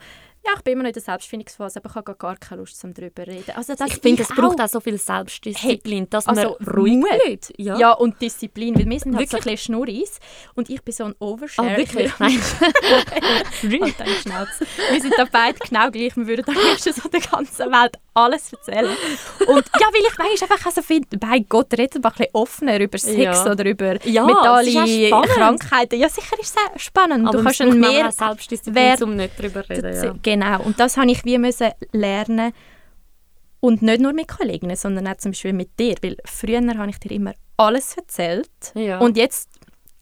ja, ich bin immer noch in der Selbstfindungsphase, aber ich habe gar keine Lust, um darüber zu reden. Also ich finde, es braucht auch so viel Selbstdisziplin, hey, dass also man ruhig bleibt. Ja. ja, und Disziplin, weil wir sind halt so ein bisschen Schnurris und ich bin so ein Overshare. Oh, wirklich? Nein. halt deine Schnauze. Wir sind da beide genau gleich, wir würden am liebsten so der ganzen Welt alles erzählen. Und ja, weil ich manchmal einfach so finde, bei Gott redet mal ein bisschen offener über Sex ja. oder über ja, mentale Krankheiten. Ja, sicher ist es spannend. Aber du kannst mehr Selbstdisziplin, um nicht darüber zu reden. Ja. Genau, und das habe ich wie müssen lernen und nicht nur mit Kollegen, sondern auch zum Beispiel mit dir, weil früher habe ich dir immer alles erzählt ja. und jetzt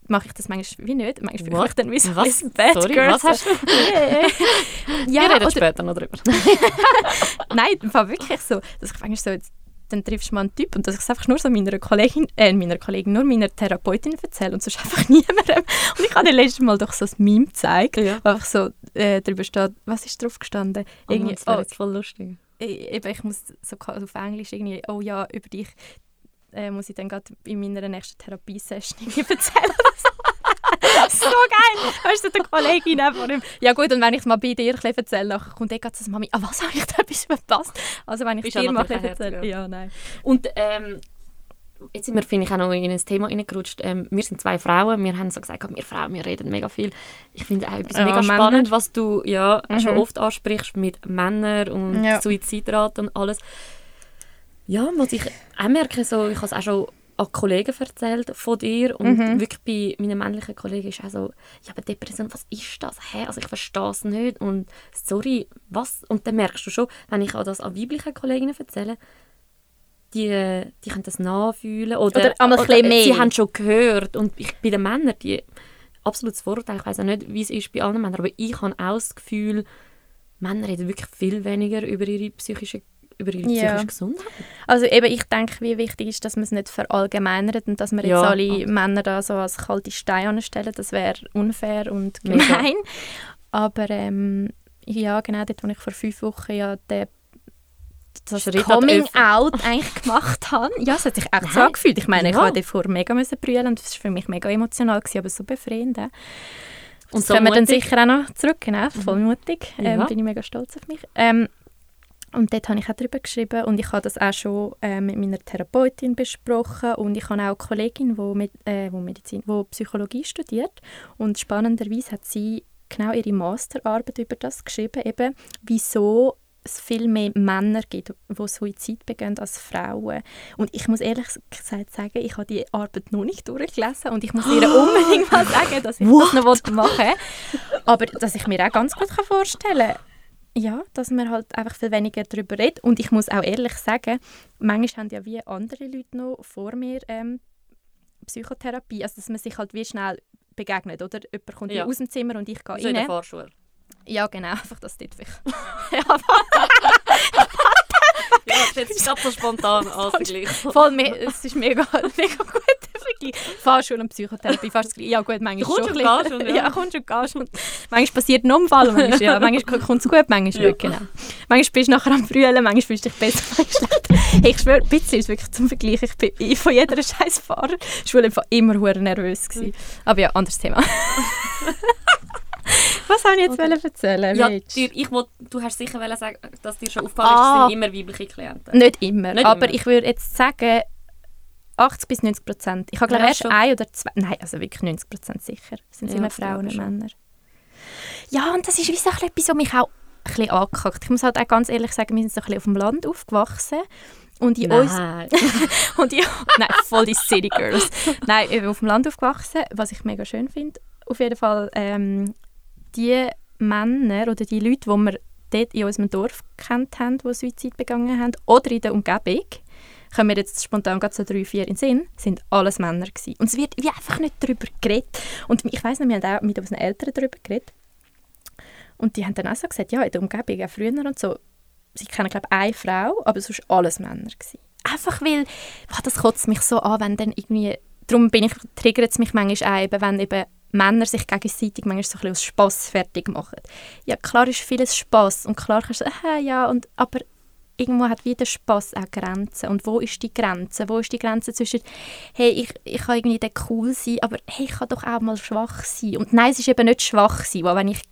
mache ich das manchmal wie nicht. Manchmal fühle ich dann wie so was? Bad Sorry, Girl. was hast du? ja, Wir reden oder, später noch drüber. Nein, es war wirklich so, dass ich manchmal so, jetzt, dann triffst du mal einen Typ und dass ich es einfach nur so meiner Kollegin, äh, meiner Kollegin, nur meiner Therapeutin erzähle und sonst einfach niemandem. Und ich habe dir letztes Mal doch so ein Meme gezeigt, ja. einfach so äh, darüber steht, was ist drauf gestanden? Oh, irgendwie, das wäre oh, jetzt voll lustig. Eben, ich muss so auf Englisch irgendwie, oh ja, über dich äh, muss ich dann gerade in meiner nächsten Therapiesession erzählen. so geil! Weißt du, der Kollegin von ihm. Ja gut, und wenn ich es mal bei dir erzähle, dann kommt eh gerade so Mami, ah, was habe ich da etwas verpasst? Also wenn ich es dir mal erzähle, ja, nein. Und ähm, jetzt sind wir, finde ich, auch noch in ein Thema reingerutscht. Ähm, wir sind zwei Frauen, wir haben so gesagt, wir Frauen, wir reden mega viel. Ich finde auch etwas ja, mega Männer. spannend, was du ja mhm. schon oft ansprichst mit Männern und ja. Suizidrate und alles. Ja, was ich auch merke, so, ich habe es auch schon an Kollegen erzählt von dir und mhm. wirklich bei meinen männlichen Kollegen ist auch so, ja, aber Depression, was ist das? Hä? Also ich verstehe es nicht und sorry, was? Und dann merkst du schon, wenn ich auch das an weiblichen Kolleginnen erzähle, die, die können das nachfühlen oder, oder, oder mehr. sie haben schon gehört und ich, bei den Männern, die absolutes Vorurteil, ich weiß auch nicht, wie es ist bei allen Männern, aber ich habe auch das Gefühl, Männer reden wirklich viel weniger über ihre psychische über ihre psychische ja. Gesundheit. Also eben, ich denke, wie wichtig ist, dass man es nicht verallgemeinert und dass man ja. jetzt alle. Männer da so als kalte Steine anstellen, das wäre unfair und gemein. Mega. Aber ähm, ja, genau dort, wo ich vor fünf Wochen ja den das Schritt Coming Out eigentlich gemacht habe. Ja, es hat sich echt so angefühlt. Ich meine, ja. ich habe davor mega müssen brüllen und das war für mich mega emotional, gewesen, aber so befreiend. Und das so kommen wir dann sicher auch noch zurück, genau, voll mutig. Ähm, ja. bin ich mega stolz auf mich. Ähm, und dort habe ich auch darüber geschrieben und ich habe das auch schon äh, mit meiner Therapeutin besprochen und ich habe auch eine Kollegin, die, mit, äh, wo Medizin, wo Psychologie studiert und spannenderweise hat sie genau ihre Masterarbeit über das geschrieben, eben wieso es viel mehr Männer gibt, die Suizid begehen als Frauen. Und ich muss ehrlich gesagt sagen, ich habe die Arbeit noch nicht durchgelesen und ich muss ihr unbedingt mal sagen, dass ich What? das noch machen will. Aber dass ich mir auch ganz gut vorstellen kann, ja, dass man halt einfach viel weniger darüber redet. Und ich muss auch ehrlich sagen, manchmal haben ja wie andere Leute noch vor mir ähm, Psychotherapie. Also dass man sich halt wie schnell begegnet, oder? Jemand kommt ja. aus dem Zimmer und ich gehe so rein. in der Vorschule. Ja, genau, einfach das dort vielleicht. ja, ja, jetzt gerade so spontan ausgeglichen. Voll, es ist mega, mega gut. Fahrschule und Psychotherapie, fast Ja gut, manchmal schon. Gehst und, ja. ja, kommst und gehst. Und manchmal passiert ein Unfall, manchmal, ja, manchmal kommt es gut, manchmal ja. nicht. Genau. Manchmal bist du nachher am Brüllen, manchmal fühlst du dich besser, manchmal schlechter. Ich schwöre, ein bisschen ist wirklich zum Vergleich. Ich bin von jeder scheiß Fahrer Schule immer hure nervös gewesen. Aber ja, anderes Thema. Was ich jetzt okay. erzählen? Ja, dir, ich will, du hast sicher sagen, dass dir schon aufgefallen ah, ist, sind immer weibliche Klienten. Nicht immer, Nicht aber immer. ich würde jetzt sagen, 80 bis 90 Prozent. Ich habe glaube ja, erst schon. ein oder zwei, nein, also wirklich 90 Prozent sicher. Sind ja, immer Frauen und Männer. Ja, und das ist wie so etwas, was mich auch ein bisschen angekackt. Ich muss halt auch ganz ehrlich sagen, wir sind so ein bisschen auf dem Land aufgewachsen. Und in nein. uns... und in, nein, voll die City Girls. nein, ich bin auf dem Land aufgewachsen, was ich mega schön finde. Auf jeden Fall, ähm, die Männer oder die Leute, die wir dort in unserem Dorf kennt haben, die Suizid begangen haben, oder in der Umgebung, kommen wir jetzt spontan gerade so drei, vier in den Sinn, sind alles Männer gewesen. Und es wird wie einfach nicht darüber geredet. Und ich weiß noch, wir haben auch mit unseren Eltern darüber geredet. Und die haben dann auch so gesagt, ja, in der Umgebung, auch früher und so, sie kennen, glaube ich, eine Frau, aber sonst alles Männer gewesen. Einfach weil, oh, das kotzt mich so an, wenn dann irgendwie, darum bin ich, triggert es mich manchmal auch, eben, wenn eben Männer sich gegenseitig manchmal so ein bisschen aus Spass fertig machen. Ja, klar ist vieles Spass und klar kannst du sagen, ah, ja, und, aber irgendwo hat wieder Spaß auch Grenzen. Und wo ist die Grenze? Wo ist die Grenze zwischen, hey, ich, ich kann irgendwie cool sein, aber hey, ich kann doch auch mal schwach sein. Und nein, es ist eben nicht schwach sein, weil wenn ich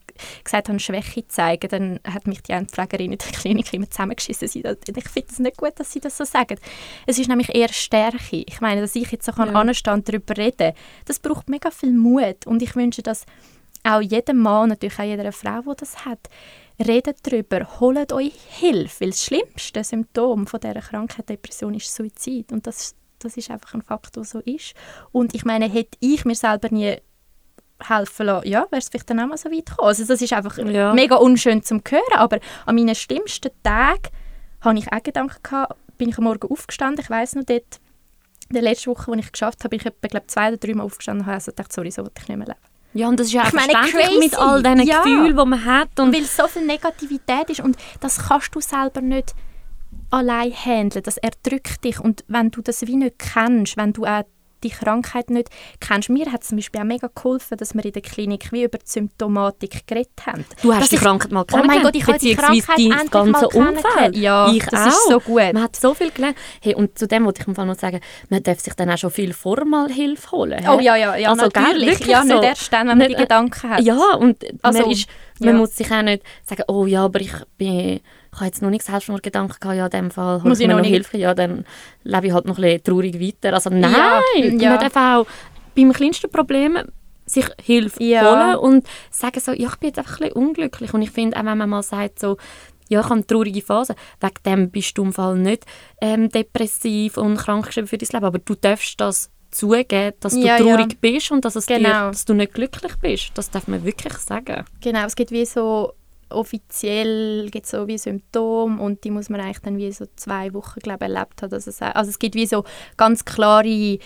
gesagt habe, Schwäche zeigen, dann hat mich die Pflegerin in der Klinik immer zusammengeschissen. Ich finde es nicht gut, dass sie das so sagen. Es ist nämlich eher Stärke. Ich meine, dass ich jetzt so ja. anstehen und darüber reden das braucht mega viel Mut. Und ich wünsche, dass auch jedem Mann, natürlich auch jeder Frau, die das hat, redet darüber, holt euch Hilfe, weil das schlimmste Symptom von dieser Krankheit, Depression, ist Suizid. Und das, das ist einfach ein Fakt, der so ist. Und ich meine, hätte ich mir selber nie helfen lassen, ja, wäre es vielleicht dann auch mal so weit gekommen. Also das ist einfach ja. mega unschön zum hören, aber an meinen schlimmsten Tagen hatte ich auch Gedanken gehabt, bin ich am Morgen aufgestanden, ich weiß noch dort, in der letzten Woche, als ich geschafft habe, bin ich etwa, glaub, zwei oder drei Mal aufgestanden und habe also gedacht, sorry, so will ich nicht mehr leben. Ja, und das ist ja auch verständlich mit all diesen ja. Gefühlen, die man hat. Und Weil so viel Negativität ist und das kannst du selber nicht allein handeln. Das erdrückt dich und wenn du das wie nicht kennst, wenn du auch die Krankheit nicht kennst. Mir hat es zum Beispiel auch mega geholfen, dass wir in der Klinik wie über die Symptomatik geredet haben. Du hast die Krankheit mal kennengelernt? Oh mein Gott, ich habe die Krankheit endlich ganze Umfeld. Ja, ich das auch. ist so gut. Man hat so viel gelernt. Hey, und zu dem wollte ich noch sagen, man darf sich dann auch schon viel formal Hilfe holen. He? Oh ja, ja, ja also, natürlich. Gell, ja, nicht so. erst dann, wenn man die Gedanken hat. Ja, und also, man, ist, man ja. muss sich auch nicht sagen, oh ja, aber ich bin ich habe jetzt noch nicht selbst nur Gedanken gehabt, ja, in dem Fall muss ich mir noch Hilfe, ja, dann lebe ich halt noch ein bisschen traurig weiter. Also nein, ja, man darf auch beim kleinsten Problem sich Hilfe ja. holen und sagen so, ja, ich bin jetzt einfach ein bisschen unglücklich. Und ich finde, auch wenn man mal sagt so, ja, ich habe eine traurige Phase, wegen dem bist du im Fall nicht ähm, depressiv und krankgeschrieben für dein Leben, aber du darfst das zugeben, dass du ja, traurig ja. bist und dass, es genau. dir, dass du nicht glücklich bist. Das darf man wirklich sagen. Genau, es gibt wie so offiziell gibt es so wie Symptome und die muss man eigentlich dann wie so zwei Wochen glaube erlebt haben. Also, also es gibt wie so ganz klare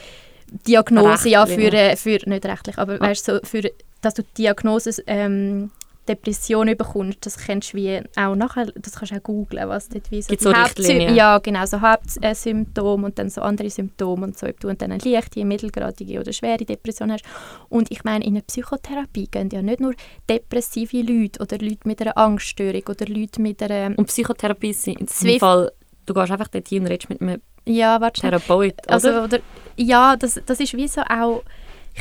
Diagnose ja für, äh, für nicht rechtlich, aber ah. weißt so für dass du die Diagnose ähm, Depression bekommst, das kennst du wie auch nachher, das kannst du auch googlen, was dort wie so Gibt so? Ja, genau, so Hauptsymptome und dann so andere Symptome und so, ob du dann eine leichte, mittelgradige oder schwere Depression hast. Und ich meine, in der Psychotherapie gehen ja nicht nur depressive Leute oder Leute mit einer Angststörung oder Leute mit einer... Und Psychotherapie ist im Fall, du gehst einfach dorthin und redest mit einem ja, Therapeut, oder? Also, oder? Ja, das, das ist wie so auch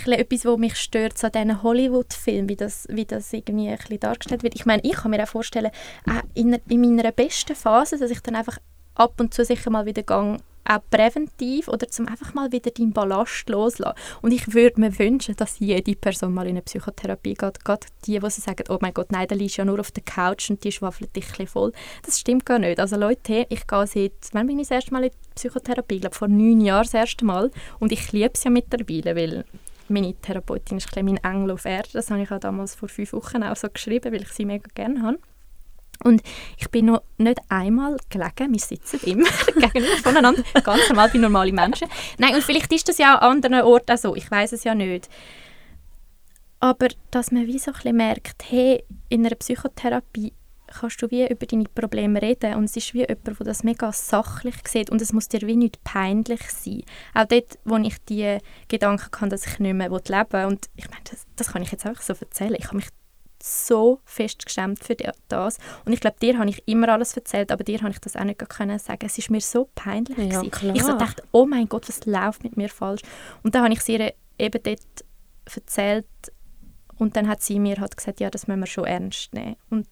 etwas, was mich stört, so diesen Hollywood-Filmen, wie das, wie das irgendwie ein bisschen dargestellt wird. Ich meine, ich kann mir auch vorstellen, auch in, in meiner besten Phase, dass ich dann einfach ab und zu sicher mal wieder gehe, auch präventiv oder zum einfach mal wieder deinen Ballast loslassen. Und ich würde mir wünschen, dass jede Person mal in eine Psychotherapie geht. Gerade die, die sagen, oh mein Gott, nein, der liegt ja nur auf der Couch und die schwaffelt dich voll. Das stimmt gar nicht. Also Leute, ich gehe seit, wann bin ich das erste Mal in die Psychotherapie? Ich glaube, vor neun Jahren das erste Mal. Und ich liebe es ja mittlerweile, weil meine Therapeutin ist mein Engel auf Erde. Das habe ich auch damals vor fünf Wochen auch so geschrieben, weil ich sie mega gerne habe. Und ich bin noch nicht einmal gelegen, wir sitzen immer gegenüber voneinander, ganz normal wie normale Menschen. Nein, und vielleicht ist das ja an anderen Orten auch so, ich weiß es ja nicht. Aber dass man wie so ein bisschen merkt, hey, in einer Psychotherapie kannst du wie über deine Probleme reden und es ist wie jemand, der das mega sachlich sieht und es muss dir wie nicht peinlich sein. Auch dort, wo ich die Gedanken hatte, dass ich nicht mehr leben will und ich meine, das, das kann ich jetzt einfach so erzählen. Ich habe mich so fest geschämt für das und ich glaube, dir habe ich immer alles erzählt, aber dir habe ich das auch nicht können sagen. Es ist mir so peinlich ja, Ich so dachte, oh mein Gott, was läuft mit mir falsch? Und dann habe ich sie eben dort erzählt und dann hat sie mir halt gesagt, ja, das müssen wir schon ernst nehmen. Und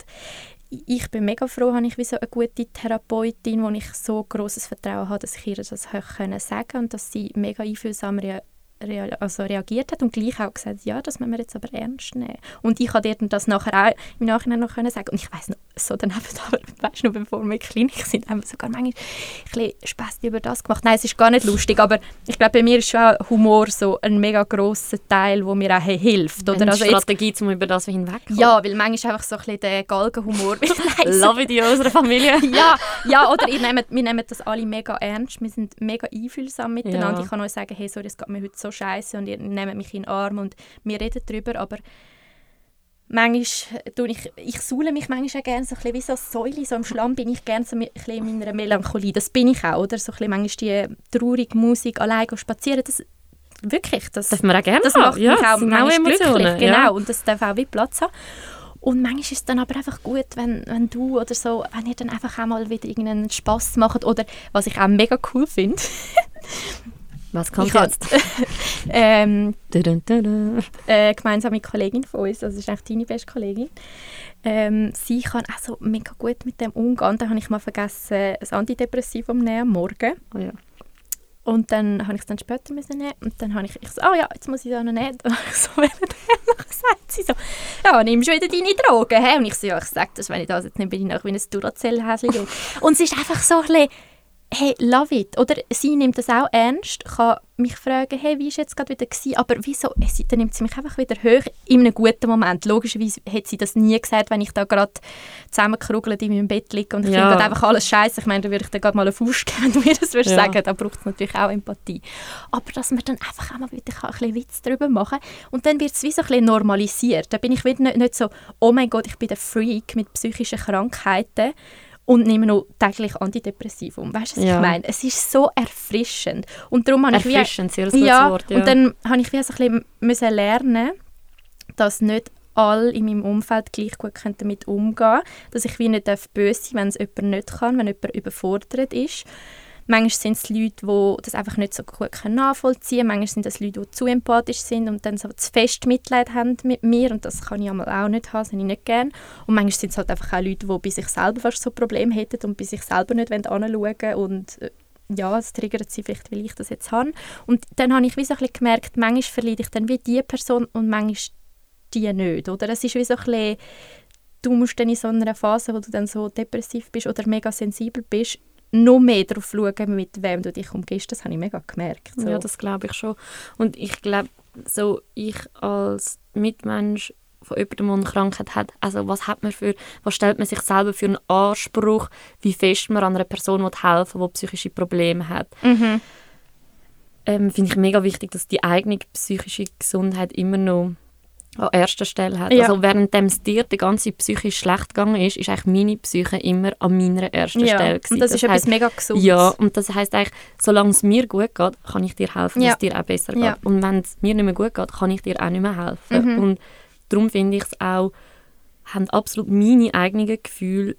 ich bin mega froh, habe ich wie so eine gute Therapeutin, wo ich so großes Vertrauen habe, dass ich ihr das können sagen und dass sie mega einfühlsam rea rea also reagiert hat und gleich auch gesagt, ja, das müssen wir jetzt aber ernst nehmen. Und ich habe ihr das nachher auch im Nachhinein noch können sagen und ich weiß noch, so daneben, aber weißt du, bevor wir in der Klinik sind, haben wir sogar manchmal ein bisschen Spaß über das gemacht. Nein, es ist gar nicht lustig, aber ich glaube, bei mir ist schon Humor so ein mega grosser Teil, wo mir auch hilft. Oder? Eine also Strategie, jetzt, um über das hinwegzukommen. Ja, weil manchmal einfach so ein bisschen der Galgenhumor. Love in unserer Familie. ja, ja, oder ihr nehmt, wir nehmen das alle mega ernst, wir sind mega einfühlsam miteinander. Ja. Ich kann euch sagen, hey, sorry, es geht mir heute so scheiße und ihr nehmt mich in den Arm und wir reden darüber, aber manchmal tue ich, ich suhle mich manchmal auch gerne so ein bisschen wie so Säule, so im Schlamm bin ich gerne so ein bisschen in meiner Melancholie, das bin ich auch, oder? So ein bisschen manchmal die traurige Musik, allein spazieren, das wirklich, das, darf man auch gerne das macht ja, mich auch manchmal glücklich, genau, ja. und das darf auch wie Platz haben. Und manchmal ist es dann aber einfach gut, wenn, wenn du oder so, wenn ihr dann einfach auch mal wieder irgendeinen Spass macht oder was ich auch mega cool finde. was kommt ich jetzt? ähm, äh, gemeinsame Kollegin von uns, also ist eigentlich deine beste Kollegin. Ähm, sie kann auch so mega gut mit dem umgehen. Dann habe ich mal vergessen, das Antidepressivum nehmen am Morgen. Oh ja. Und dann habe ich es dann später müssen nehmen und dann habe ich, ich so, oh ja, jetzt muss ich das noch nehmen. Und ich so, dann sagt sie so, ja, nimm schon wieder deine Drogen. Und ich so, ja, ich sage das, wenn ich das jetzt nicht bin ich noch wie ein Duracell-Häschen. und es ist einfach so ein bisschen, hey, love it. Oder sie nimmt das auch ernst, kann mich fragen, hey, wie war jetzt gerade wieder gewesen? Aber wieso? Sie, dann nimmt sie mich einfach wieder hoch in einem guten Moment. Logischerweise hätte sie das nie gesagt, wenn ich da gerade zusammengekrugelt in meinem Bett liege und ich ja. finde einfach alles scheiße. Ich meine, da würde ich dir gerade mal einen Fuß geben, wenn du mir das würdest ja. sagen. Da braucht es natürlich auch Empathie. Aber dass man dann einfach auch mal wieder ein bisschen Witz darüber machen kann und dann wird es wie so ein bisschen normalisiert. Da bin ich wieder nicht, nicht so, oh mein Gott, ich bin der Freak mit psychischen Krankheiten und nehme noch täglich Antidepressivum. Weißt du, was ja. ich meine? Es ist so erfrischend. Und darum habe erfrischend, ich wie, sehr gutes ja, Wort, ja. Und dann habe ich wie so ein bisschen lernen, dass nicht alle in meinem Umfeld gleich gut damit umgehen können. Dass ich wie nicht böse sein wenn es jemand nicht kann, wenn jemand überfordert ist. Manchmal sind es Leute, die das einfach nicht so gut nachvollziehen können. Manchmal sind es Leute, die zu empathisch sind und dann so zu fest Mitleid haben mit mir. Und das kann ich auch nicht haben, das habe ich nicht gerne. Und manchmal sind es halt einfach auch Leute, die bei sich selber fast so Probleme hätten und bei sich selber nicht anschauen wollen. Und äh, ja, es triggert sie vielleicht, weil ich das jetzt habe. Und dann habe ich wie so ein bisschen gemerkt, manchmal verleide ich dann wie die Person und manchmal die nicht. Oder es ist wie so ein bisschen, du musst dann in so einer Phase, wo du dann so depressiv bist oder mega sensibel bist, noch mehr darauf schauen, mit wem du dich umgehst. Das habe ich mega gemerkt. So. Ja, das glaube ich schon. Und ich glaube, so ich als Mitmensch von jemandem, der eine Krankheit hat, also was hat man für, was stellt man sich selber für einen Anspruch, wie fest man an einer Person helfen will, die psychische Probleme hat. Mhm. Ähm, Finde ich mega wichtig, dass die eigene psychische Gesundheit immer noch an erster Stelle hat. Ja. Also während es dir die ganze psychisch schlecht gegangen ist, ist eigentlich meine Psyche immer an meiner ersten ja. Stelle gewesen. Und das, das ist heisst, etwas mega Gesundes. Ja, und das heisst eigentlich, solange es mir gut geht, kann ich dir helfen, ja. dass es dir auch besser geht. Und wenn es mir nicht mehr gut geht, kann ich dir auch nicht mehr helfen. Mhm. Und darum finde ich es auch, haben absolut meine eigenen Gefühle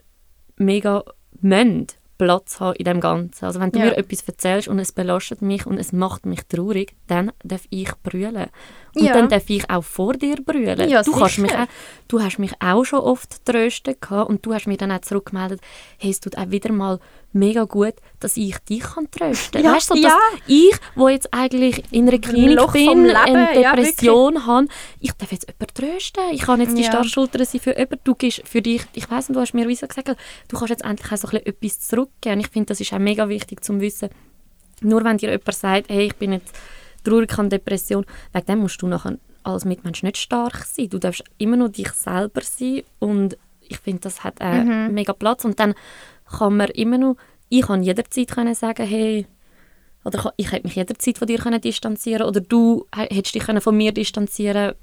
mega münd Platz haben in dem Ganzen. Also wenn du ja. mir etwas erzählst und es belastet mich und es macht mich traurig, dann darf ich brüllen. Und ja. dann darf ich auch vor dir brüllen. Ja, du, kannst mich auch, du hast mich auch schon oft tröstet und du hast mir dann auch zurückgemeldet, hey, es tut auch wieder mal mega gut, dass ich dich kann trösten kann. Ja, weißt du, so, dass ich, wo jetzt eigentlich in einer Klinik bin, eine Depression ja, habe, ich darf jetzt jemanden trösten. Ich kann jetzt die Starrschulter sein für jemanden. Du gibst für dich, ich weiss nicht, du hast mir wie so gesagt, du kannst jetzt endlich auch so etwas zurückgeben. Ich finde, das ist auch mega wichtig zu wissen. Nur wenn dir jemand sagt, hey, ich bin jetzt traurig an Depression, wegen dem musst du nachher als Mitmensch nicht stark sein. Du darfst immer nur dich selber sein und ich finde, das hat äh, mhm. mega Platz. Und dann kann man immer noch, ich kann jederzeit können sagen, hey, oder ich hätte mich jederzeit von dir können distanzieren oder du hättest dich von mir distanzieren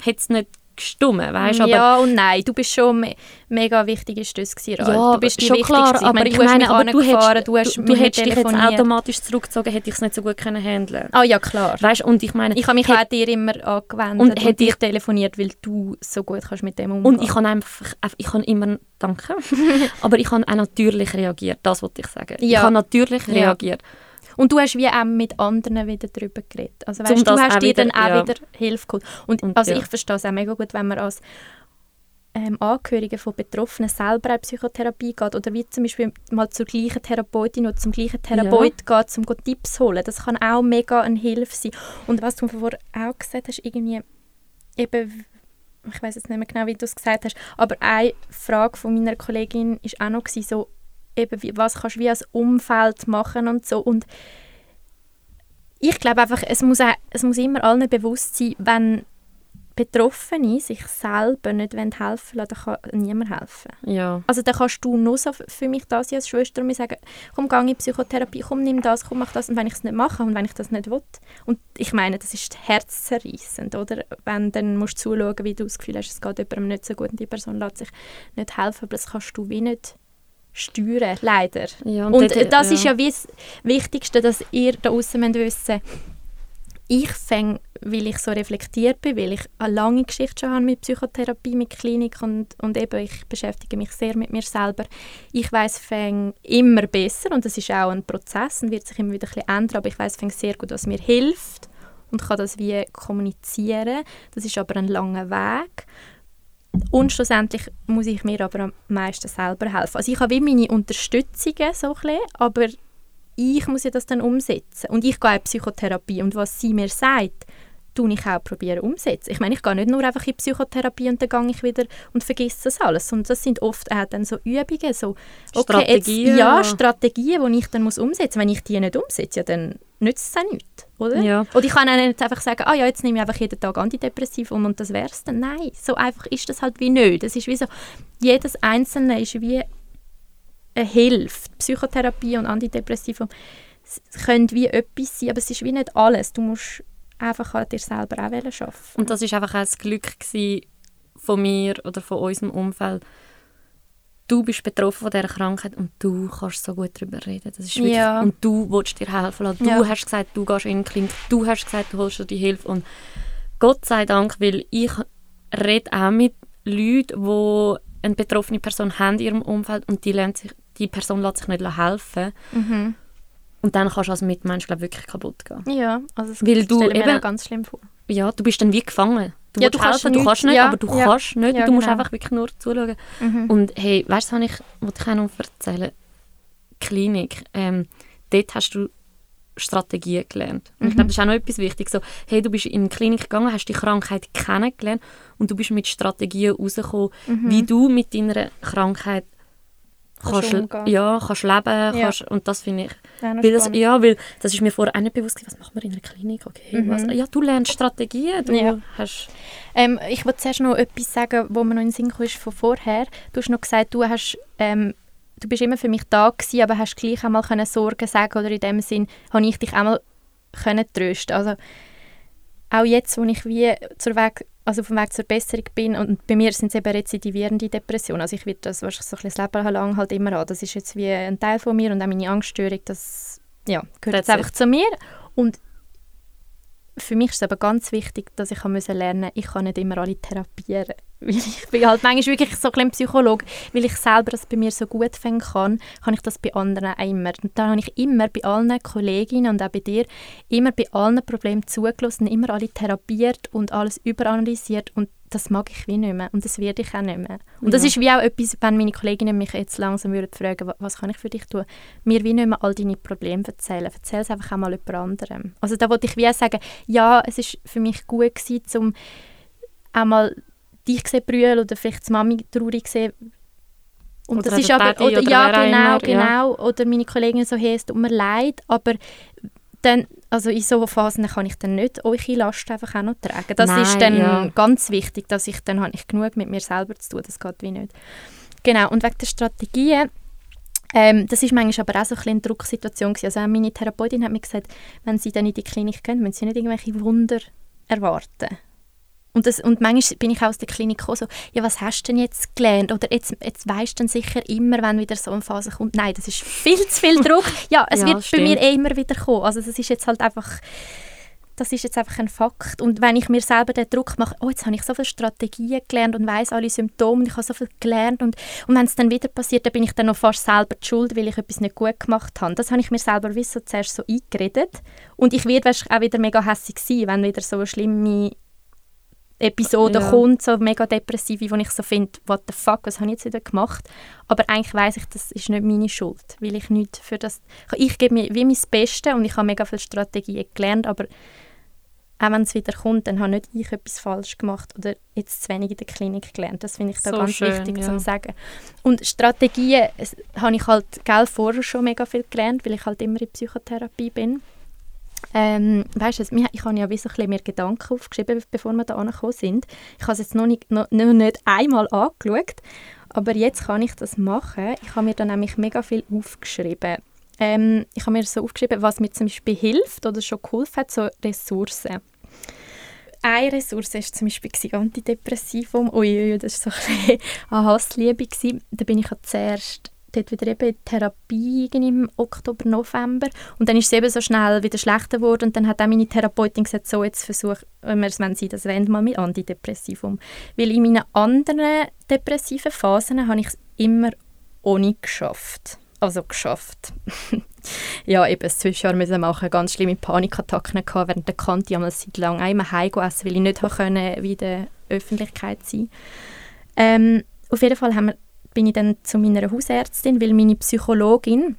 hätte es nicht gestummen, weißt? Ja und nein, du bist schon me mega wichtig ist das gewesen, Ja, du bist die schon klar, aber ich meine, du meine, aber du hättest, du, hast du hättest dich jetzt automatisch zurückgezogen, hätte ich es nicht so gut können handeln. Ah ja, klar. Weißt, und ich meine, ich habe mich auch dir immer angewendet und, und dich telefoniert, weil du so gut kannst mit dem umgehen. Und ich habe einfach, ich habe immer, danke, aber ich habe auch natürlich reagiert, das wollte ich sagen. Ja. Ich habe natürlich reagiert. Und du hast wie auch mit anderen wieder darüber geredet. Also weißt, du hast dir dann auch ja. wieder Hilfe geholt. Und, und also ja. ich verstehe es auch mega gut, wenn man als ähm, Angehörige von Betroffenen selber in Psychotherapie geht oder wie zum Beispiel mal zur gleichen Therapeutin oder zum gleichen Therapeut ja. geht, um Tipps zu holen. Das kann auch mega eine Hilfe sein. Und was du vorher auch gesagt hast, irgendwie eben ich weiß jetzt nicht mehr genau, wie du es gesagt hast, aber eine Frage von meiner Kollegin ist auch noch so, eben, wie, was kannst du wie als Umfeld machen und so. Und ich glaube einfach, es muss, auch, es muss immer allen bewusst sein, wenn Betroffene sich selber nicht helfen wollen, dann kann niemand helfen. Ja. Also dann kannst du nur so für mich da sein als Schwester mir sagen, komm, geh in Psychotherapie, komm, nimm das, komm, mach das. Und wenn ich es nicht mache und wenn ich das nicht will. Und ich meine, das ist herzzerreißend, oder? Wenn dann musst du zuschauen, wie du das Gefühl hast, es geht jemandem nicht so gut und die Person lässt sich nicht helfen, aber das kannst du wie nicht steuern, leider. Ja, und, und dort, das ja. ist ja das Wichtigste, dass ihr da außen wissen ich fange, weil ich so reflektiert bin, weil ich eine lange Geschichte schon habe mit Psychotherapie, mit Klinik und, und eben ich beschäftige mich sehr mit mir selber. Ich weiß fange immer besser und das ist auch ein Prozess und wird sich immer wieder ein bisschen ändern, aber ich weiß fange sehr gut, was mir hilft und kann das wie kommunizieren. Das ist aber ein langer Weg. Und schlussendlich muss ich mir aber am meisten selber helfen. Also ich habe wie meine Unterstützungen so ein bisschen, aber ich muss ja das dann umsetzen. Und ich gehe in Psychotherapie und was sie mir sagt, tue ich auch probieren umsetzen. Ich meine, ich gehe nicht nur einfach in Psychotherapie und dann gehe ich wieder und vergesse das alles. Und das sind oft auch dann so Übungen, so okay, Strategien. Jetzt, ja, Strategien, die ich dann muss umsetzen muss. Wenn ich die nicht umsetze, ja, dann nützt es auch nichts, oder? Ja. Oder ich kann auch nicht einfach sagen, ah ja, jetzt nehme ich einfach jeden Tag Antidepressiv um und das wäre es dann. Nein, so einfach ist das halt wie nicht. Das ist wie so, jedes Einzelne ist wie eine Hilfe. Psychotherapie und Antidepressiva können wie etwas sein, aber es ist wie nicht alles. Du musst einfach an dir selber auch arbeiten. Und das ist einfach auch das Glück von mir oder von unserem Umfeld. Du bist betroffen von dieser Krankheit und du kannst so gut darüber reden. Das ist wirklich, ja. Und du willst dir helfen lassen. Du ja. hast gesagt, du gehst in den Klinik. Du hast gesagt, du holst dir die Hilfe. Und Gott sei Dank, weil ich rede auch mit Leuten, die eine betroffene Person haben in ihrem Umfeld und die, sich, die Person lässt sich nicht helfen. Mhm. Und dann kannst du als Mitmensch glaub, wirklich kaputt gehen. Ja, also das Weil du eben, ganz schlimm vor. Ja, du bist dann wie gefangen. Du, ja, du kannst helfen, du kannst nicht, ja, aber du ja. kannst nicht. Ja, du musst genau. einfach wirklich nur zuschauen. Mhm. Und hey, weißt du, was ich, was ich auch noch erzählen Klinik, ähm, dort hast du Strategien gelernt. Und ich glaube, das ist auch noch etwas wichtig. So, hey, du bist in eine Klinik gegangen, hast die Krankheit kennengelernt und du bist mit Strategien rausgekommen, Mhm. wie du mit deiner Krankheit Kannst kannst, ja, kannst leben Ja. kannst, und das finde ich Ja, weil das, ja, weil das ist mir vorher auch nicht bewusst gewesen, was macht man in einer Klinik okay, Mhm. ja, du lernst Strategien du Ja. hast Ähm, ich wollte zuerst noch etwas sagen, wo mir noch in den Sinn kam, ist von vorher. Du hast noch gesagt, du hast ähm, du bist immer für mich da gewesen, aber hast gleich einmal können Sorgen sagen oder in dem Sinn habe ich dich einmal können trösten. Also auch jetzt, wo ich wie zur Weg, also auf dem Weg zur Besserung bin und bei mir sind es eben rezidivierende Depressionen. Also ich werde das wahrscheinlich so ein bisschen das Leben lang halt immer an. Das ist jetzt wie ein Teil von mir und auch meine Angststörung, das ja, gehört jetzt einfach zu mir. Und für mich ist es aber ganz wichtig, dass ich musste lernen, ich kann nicht immer alle therapieren. Weil ich bin halt manchmal wirklich so ein Psychologe, weil ich selber das bei mir so gut finden kann, kann ich das bei anderen auch immer. Und da habe ich immer bei allen Kolleginnen und auch bei dir immer bei allen Problemen zugelassen, immer alle therapiert und alles überanalysiert und das mag ich wie nicht mehr und das werde ich auch nicht mehr. Und das Ja. ist wie auch etwas, wenn meine Kolleginnen mich jetzt langsam würden fragen, «Wa- was kann ich für dich tun, mir wie nicht mehr all deine Probleme erzählen. Erzähl es einfach auch mal jemand anderem. Also da wollte ich wie auch sagen, ja, es ist für mich gut gewesen, um auch mal dich zu brüllen oder vielleicht die Mami traurig zu sehen. Und Oder das ist aber, oder, oder ja genau, immer, ja. genau, oder meine Kollegin so, hey, es tut mir leid, aber dann, also in so Phasen kann ich dann nicht eure Last einfach auch noch tragen. Das Nein, ist dann ja. ganz wichtig, dass ich dann habe ich genug mit mir selber zu tun, das geht wie nicht. Genau, und wegen der Strategien, ähm, das ist manchmal aber auch so ein bisschen eine Drucksituation gewesen. Also meine Therapeutin hat mir gesagt, wenn sie dann in die Klinik gehen, müssen sie nicht irgendwelche Wunder erwarten. Und, das, und manchmal bin ich auch aus der Klinik gekommen, so, ja, was hast du denn jetzt gelernt? Oder jetzt, jetzt weisst du sicher immer, wenn wieder so eine Phase kommt. Nein, das ist viel zu viel Druck. Ja, es Ja, wird bei stimmt. mir eh immer wieder kommen. Also das ist jetzt halt einfach, das ist jetzt einfach ein Fakt. Und wenn ich mir selber den Druck mache, oh, jetzt habe ich so viele Strategien gelernt und weiß alle Symptome und ich habe so viel gelernt und, und wenn es dann wieder passiert, dann bin ich dann noch fast selber die schuld, weil ich etwas nicht gut gemacht habe. Das habe ich mir selber wie so zuerst so eingeredet. Und ich werde wahrscheinlich auch wieder mega hässlich sein, wenn wieder so eine schlimme Episode Ja. kommt, so mega depressive, wo ich so finde, what the fuck, was habe ich jetzt wieder gemacht? Aber eigentlich weiß ich, das ist nicht meine Schuld, weil ich nicht für das... Ich gebe mir wie mein Bestes und ich habe mega viele Strategien gelernt, aber auch wenn es wieder kommt, dann habe nicht ich etwas falsch gemacht oder jetzt zu wenig in der Klinik gelernt. Das finde ich da So ganz schön, wichtig ja. zu sagen. Und Strategien habe ich halt gell, vorher schon mega viel gelernt, weil ich halt immer in Psychotherapie bin. Ähm, weißt du, ich habe ja wie so ein bisschen Gedanken aufgeschrieben, bevor wir da angekommen sind. Ich habe es jetzt noch nicht, noch, noch nicht einmal angeschaut, aber jetzt kann ich das machen. Ich habe mir dann nämlich mega viel aufgeschrieben. Ähm, ich habe mir so aufgeschrieben, was mir zum Beispiel hilft oder schon geholfen hat, so Ressourcen. Eine Ressource war zum Beispiel Antidepressivum. Uiui, das war so ein bisschen eine Hassliebe. Da bin ich zuerst dort wieder eben Therapie im Oktober, November. Und dann ist es eben so schnell wieder schlechter geworden. Und dann hat auch meine Therapeutin gesagt, so jetzt versuch, wenn, wenn sie das wollen, mal mit Antidepressivum. Weil in meinen anderen depressiven Phasen habe ich es immer ohne geschafft. Also geschafft. ja, eben das Zwischenjahr müssen machen, ganz schlimme Panikattacken gehabt, während der Kante einmal seit lang einmal heim essen, weil ich nicht können, wie in der Öffentlichkeit sein ähm, Auf jeden Fall haben wir bin ich dann zu meiner Hausärztin, weil meine Psychologin,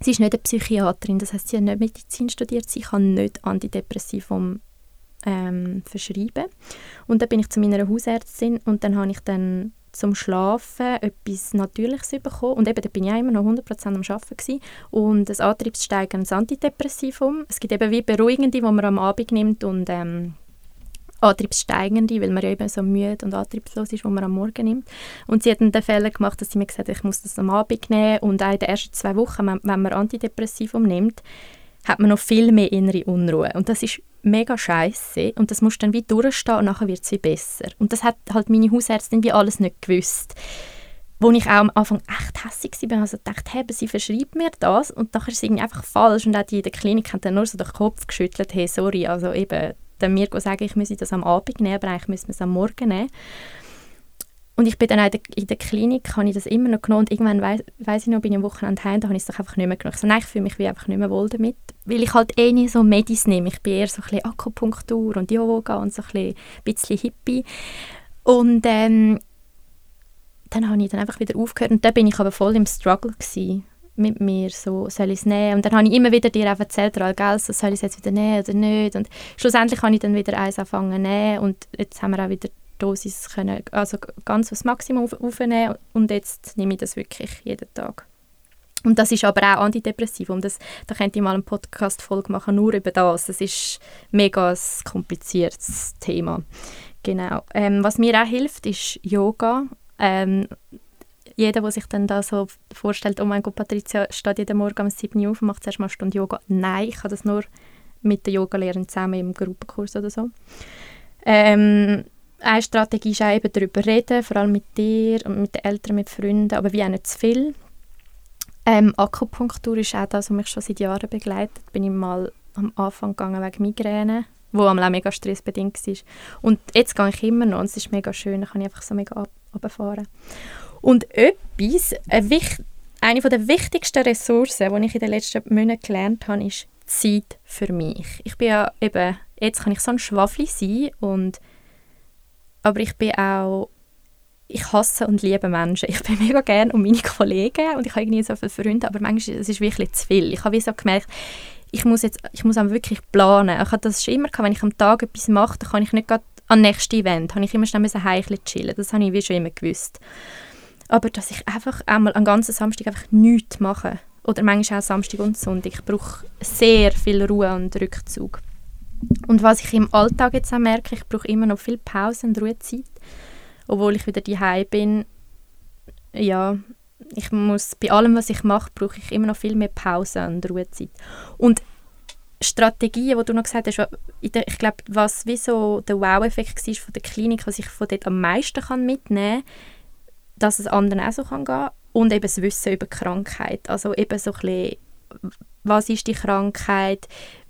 sie ist nicht eine Psychiaterin, das heißt, sie hat nicht Medizin studiert, sie kann nicht Antidepressivum ähm, verschreiben. Und dann bin ich zu meiner Hausärztin und dann habe ich dann zum Schlafen etwas Natürliches bekommen. Und eben, da bin ich immer noch 100% am Arbeiten gewesen. Und ein antriebssteigerndes Antidepressivum. Es gibt eben wie Beruhigende, die man am Abend nimmt und ähm, antriebssteigende, weil man ja eben so müde und antriebslos ist, wo man am Morgen nimmt. Und sie hat dann den Fehler gemacht, dass sie mir gesagt hat, ich muss das am Abend nehmen und auch in den ersten zwei Wochen, wenn man Antidepressivum nimmt, hat man noch viel mehr innere Unruhe. Und das ist mega scheiße und das muss dann wie durchstehen und nachher wird es wie besser. Und das hat halt meine Hausärztin wie alles nicht gewusst. Wo ich auch am Anfang echt hässlich war, also dachte, hey, sie verschreibt mir das und nachher ist es irgendwie einfach falsch und auch die in der Klinik haben dann nur so den Kopf geschüttelt, hey, sorry, also eben, dann mir sagen, ich müsse das am Abend nehmen, aber eigentlich müssen wir es am Morgen nehmen. Und ich bin dann in der, in der Klinik, habe ich das immer noch genommen und irgendwann weiss ich noch, bin ich am Wochenende heim, da habe ich es doch einfach nicht mehr genommen. So, nein, ich fühle mich wie einfach nicht mehr wohl damit, weil ich halt eh nicht so Medis nehme. Ich bin eher so ein bisschen Akupunktur und Yoga und so ein bisschen, Hippie. Und ähm, dann habe ich dann einfach wieder aufgehört und dann bin ich aber voll im Struggle gewesen mit mir, so, soll ich es nehmen? Und dann habe ich immer wieder dir erzählt, soll ich es jetzt wieder nehmen oder nicht? Und schlussendlich habe ich dann wieder eins angefangen zu nehmen und jetzt haben wir auch wieder die Dosis können, also ganz aufs Maximum auf, aufnehmen und jetzt nehme ich das wirklich jeden Tag. Und das ist aber auch antidepressiv. Und das, da könnte ich mal eine Podcast-Folge machen, nur über das. Das ist mega ein kompliziertes Thema. Genau. Ähm, was mir auch hilft, ist Yoga. Ähm, jeder, der sich dann da so vorstellt, oh mein Gott, Patricia steht jeden Morgen um 7 Uhr auf und macht zuerst mal eine Stunde Yoga. Nein, ich kann das nur mit der Yogalehrerin zusammen im Gruppenkurs oder so. Ähm, eine Strategie ist auch eben darüber reden, vor allem mit dir und mit den Eltern, mit Freunden, aber wie auch nicht zu viel. Ähm, Akupunktur ist auch das, was mich schon seit Jahren begleitet. Bin ich mal am Anfang gegangen wegen Migräne, wo auch mega stressbedingt war. Und jetzt gehe ich immer noch und es ist mega schön, da kann ich einfach so mega runterfahren. Und etwas, eine, der wichtigsten Ressourcen, die ich in den letzten Monaten gelernt habe, ist Zeit für mich. Ich bin ja eben, jetzt kann ich so ein Schwafli sein und aber ich bin auch ich hasse und liebe Menschen. Ich bin mega gerne um meine Kollegen und ich habe irgendwie so viele Freunde, aber manchmal ist es wirklich zu viel. Ich habe wie so gemerkt, ich muss jetzt, ich muss wirklich planen. Ich habe das schon immer gehabt, wenn ich am Tag etwas mache, dann kann ich nicht gerade an nächste Event, habe ich immer schnell ein chillen. Das habe ich wie schon immer gewusst. Aber dass ich einfach einmal am ganzen Samstag einfach nichts mache, oder manchmal auch Samstag und Sonntag, ich brauche sehr viel Ruhe und Rückzug. Und was ich im Alltag jetzt auch merke, ich brauche immer noch viel Pause und Ruhezeit, obwohl ich wieder daheim bin. Ja, ich muss bei allem, was ich mache, brauche ich immer noch viel mehr Pause und Ruhezeit. Und Strategien, die du noch gesagt hast, ich glaube, was wie so der Wow-Effekt war von der Klinik, was ich von dort am meisten kann mitnehmen kann, dass es anderen auch so kann gehen und eben das Wissen über Krankheit. Also eben so ein bisschen, was ist die Krankheit,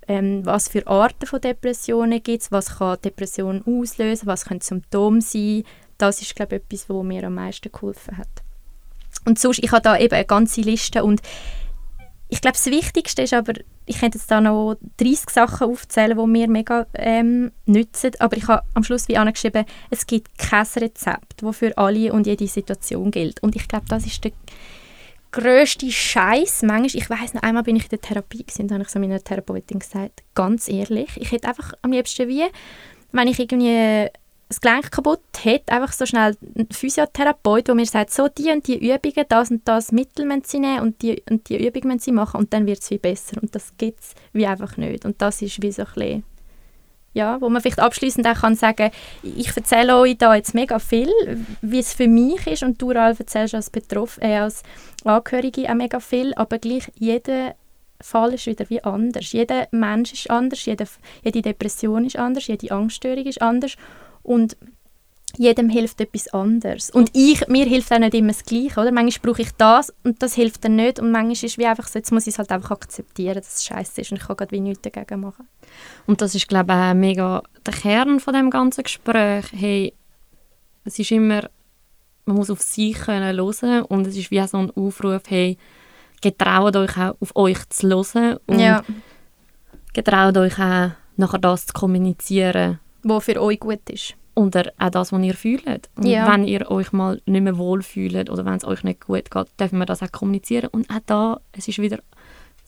ähm, was für Arten von Depressionen gibt es, was kann Depression auslösen, was können Symptome sein. Das ist, glaube ich, etwas, was mir am meisten geholfen hat. Und sonst, ich habe da eben eine ganze Liste und ich glaube, das Wichtigste ist aber, ich könnte jetzt da noch 30 Sachen aufzählen, die mir mega ähm, nützen, aber ich habe am Schluss wie angeschrieben, es gibt kein Rezept, das für alle und jede Situation gilt. Und ich glaube, das ist der grösste Scheiß. Manchmal, ich weiß noch einmal bin ich in der Therapie gewesen, da habe ich so meiner Therapeutin gesagt, ganz ehrlich, ich hätte einfach am liebsten wie, wenn ich irgendwie das Gelenk kaputt hat, einfach so schnell ein Physiotherapeut, der mir sagt, so die und die Übungen, das und das Mittel müssen sie nehmen und die und die Übungen müssen sie machen und dann wird es wie besser. Und das gibt es wie einfach nicht. Und das ist wie so ein bisschen, ja, wo man vielleicht abschließend auch kann sagen, ich erzähle euch da jetzt mega viel, wie es für mich ist und du, Ralf, erzählst als, Betroff äh, als Angehörige auch mega viel, aber gleich jeder Fall ist wieder wie anders. Jeder Mensch ist anders, jede, jede Depression ist anders, jede Angststörung ist anders und jedem hilft etwas anderes. Und ich, mir hilft auch nicht immer das Gleiche, oder? Manchmal brauche ich das und das hilft dann nicht und manchmal ist es wie einfach so, jetzt muss ich es halt einfach akzeptieren, dass es scheiße ist und ich kann gerade wie nichts dagegen machen. Und das ist, glaube ich, mega der Kern von dem ganzen Gespräch. Hey, es ist immer, man muss auf sich können hören und es ist wie so ein Aufruf, hey, getraut euch auch auf euch zu hören und ja. getraut euch auch nachher das zu kommunizieren. Was für euch gut ist oder auch das, was ihr fühlt. Und ja. wenn ihr euch mal nicht mehr wohl fühlt oder wenn es euch nicht gut geht, dürfen wir das auch kommunizieren. Und auch da, es ist wieder,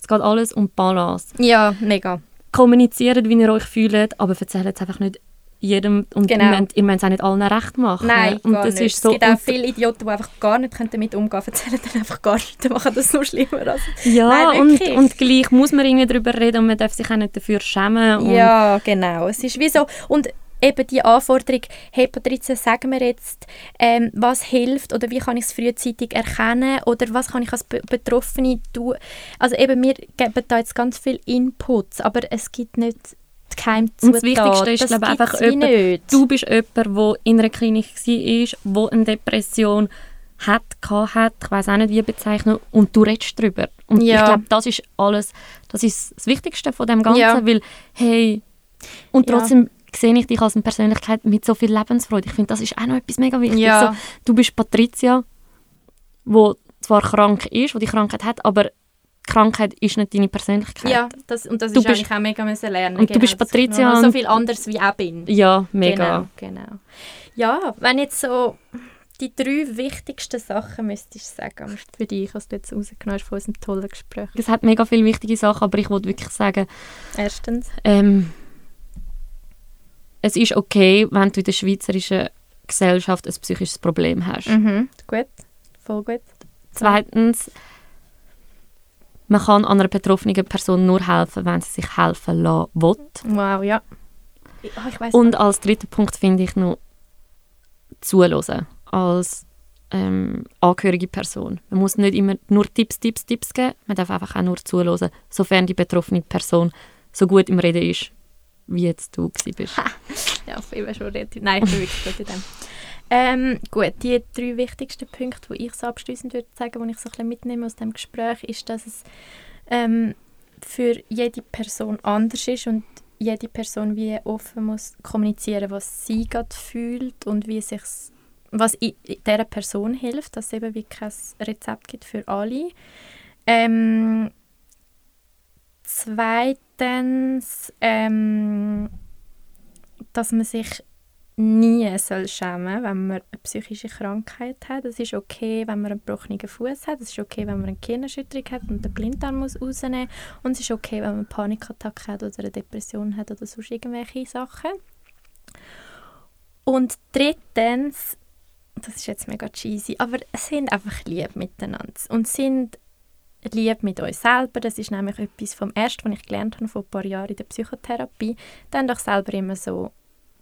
es geht alles um Balance. Ja, mega. Kommuniziert, wie ihr euch fühlt, aber erzählt es einfach nicht jedem und genau. ihr, müsst, ihr müsst es auch nicht allen recht machen. Nein, und das nicht. Ist so, es gibt auch viele Idioten, die einfach gar nicht damit umgehen können, erzählen dann einfach gar nicht, machen das noch schlimmer. Also, ja, nein, und, und gleich muss man irgendwie darüber reden und man darf sich auch nicht dafür schämen. ja, genau. Es ist wie so, und eben die Anforderung, hey Patricia, sag mir jetzt, ähm, was hilft oder wie kann ich es frühzeitig erkennen oder was kann ich als Be Betroffene tun. Also eben, wir geben da jetzt ganz viel Inputs, aber es gibt nicht die Geheimzutaten. Und das Wichtigste ist, glaube einfach, jemand, du bist jemand, der in einer Klinik war, der eine Depression hat, hat, ich weiß auch nicht, wie bezeichnen, und du redest darüber. Und ja. ich glaube, das ist alles, das ist das Wichtigste von dem Ganzen, ja. weil, hey, und trotzdem sehe ich dich als eine Persönlichkeit mit so viel Lebensfreude. Ich finde, das ist auch noch etwas mega wichtig. Ja. So, du bist Patricia, wo zwar krank ist, wo die Krankheit hat, aber Krankheit ist nicht deine Persönlichkeit. Ja, das, und das du ist bist, eigentlich auch mega müssen lernen. Und genau, du bist Patricia. so viel anders wie ich bin. Ja, mega. Genau, genau. Ja, wenn jetzt so die drei wichtigsten Sachen müsstest du sagen für dich, was du jetzt rausgenommen hast von unserem tollen Gespräch. Es hat mega viele wichtige Sachen, aber ich wollte wirklich sagen... Erstens? Ähm, es ist okay, wenn du in der schweizerischen Gesellschaft ein psychisches Problem hast. Mhm, gut, voll gut. Zweitens, man kann einer betroffenen Person nur helfen, wenn sie sich helfen lassen will. Wow, ja. Oh, Und als dritten Punkt finde ich noch zuhören als ähm, angehörige Person. Man muss nicht immer nur Tipps, Tipps, Tipps geben, man darf einfach auch nur zuhören, sofern die betroffene Person so gut im Reden ist, wie jetzt du bist. ja, ich bin schon relativ... Nein, ich bin wirklich gut in dem. Ähm, gut, die drei wichtigsten Punkte, die ich so abschließend würde sagen, die ich so ein mitnehme aus dem Gespräch, ist, dass es ähm, für jede Person anders ist und jede Person wie offen muss kommunizieren, was sie gerade fühlt und wie sich was dieser Person hilft, dass es eben wie kein Rezept gibt für alle. Ähm, zweitens, ähm, dass man sich nie soll schämen wenn man eine psychische Krankheit hat. Es ist okay, wenn man einen gebrochenen Fuß hat. Es ist okay, wenn man eine Gehirnerschütterung hat und den Blinddarm muss rausnehmen Und es ist okay, wenn man eine Panikattacke hat oder eine Depression hat oder sonst irgendwelche Sachen. Und drittens, das ist jetzt mega cheesy, aber sind einfach lieb miteinander und sind lieb mit uns selber. Das ist nämlich etwas vom Ersten, was ich gelernt habe vor ein paar Jahren in der Psychotherapie. Dann doch selber immer so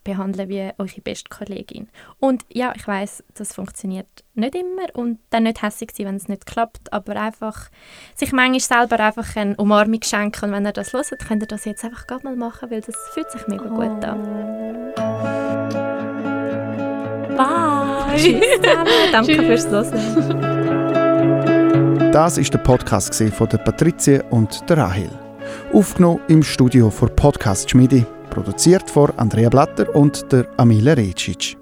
behandeln wie eure beste Kollegin. Und ja, ich weiß, das funktioniert nicht immer und dann nicht hässlich sein, wenn es nicht klappt, aber einfach sich manchmal selber einfach eine Umarmung schenken und wenn ihr das hört, könnt ihr das jetzt einfach gerade mal machen, weil das fühlt sich mega oh. gut an. Bye! Tschüss Danke Tschüss. fürs Hören. Das ist der Podcast von der Patrizie und der Rahel. Aufgenommen im Studio für Podcast Schmiede, produziert von Andrea Blatter und der Amile Recic.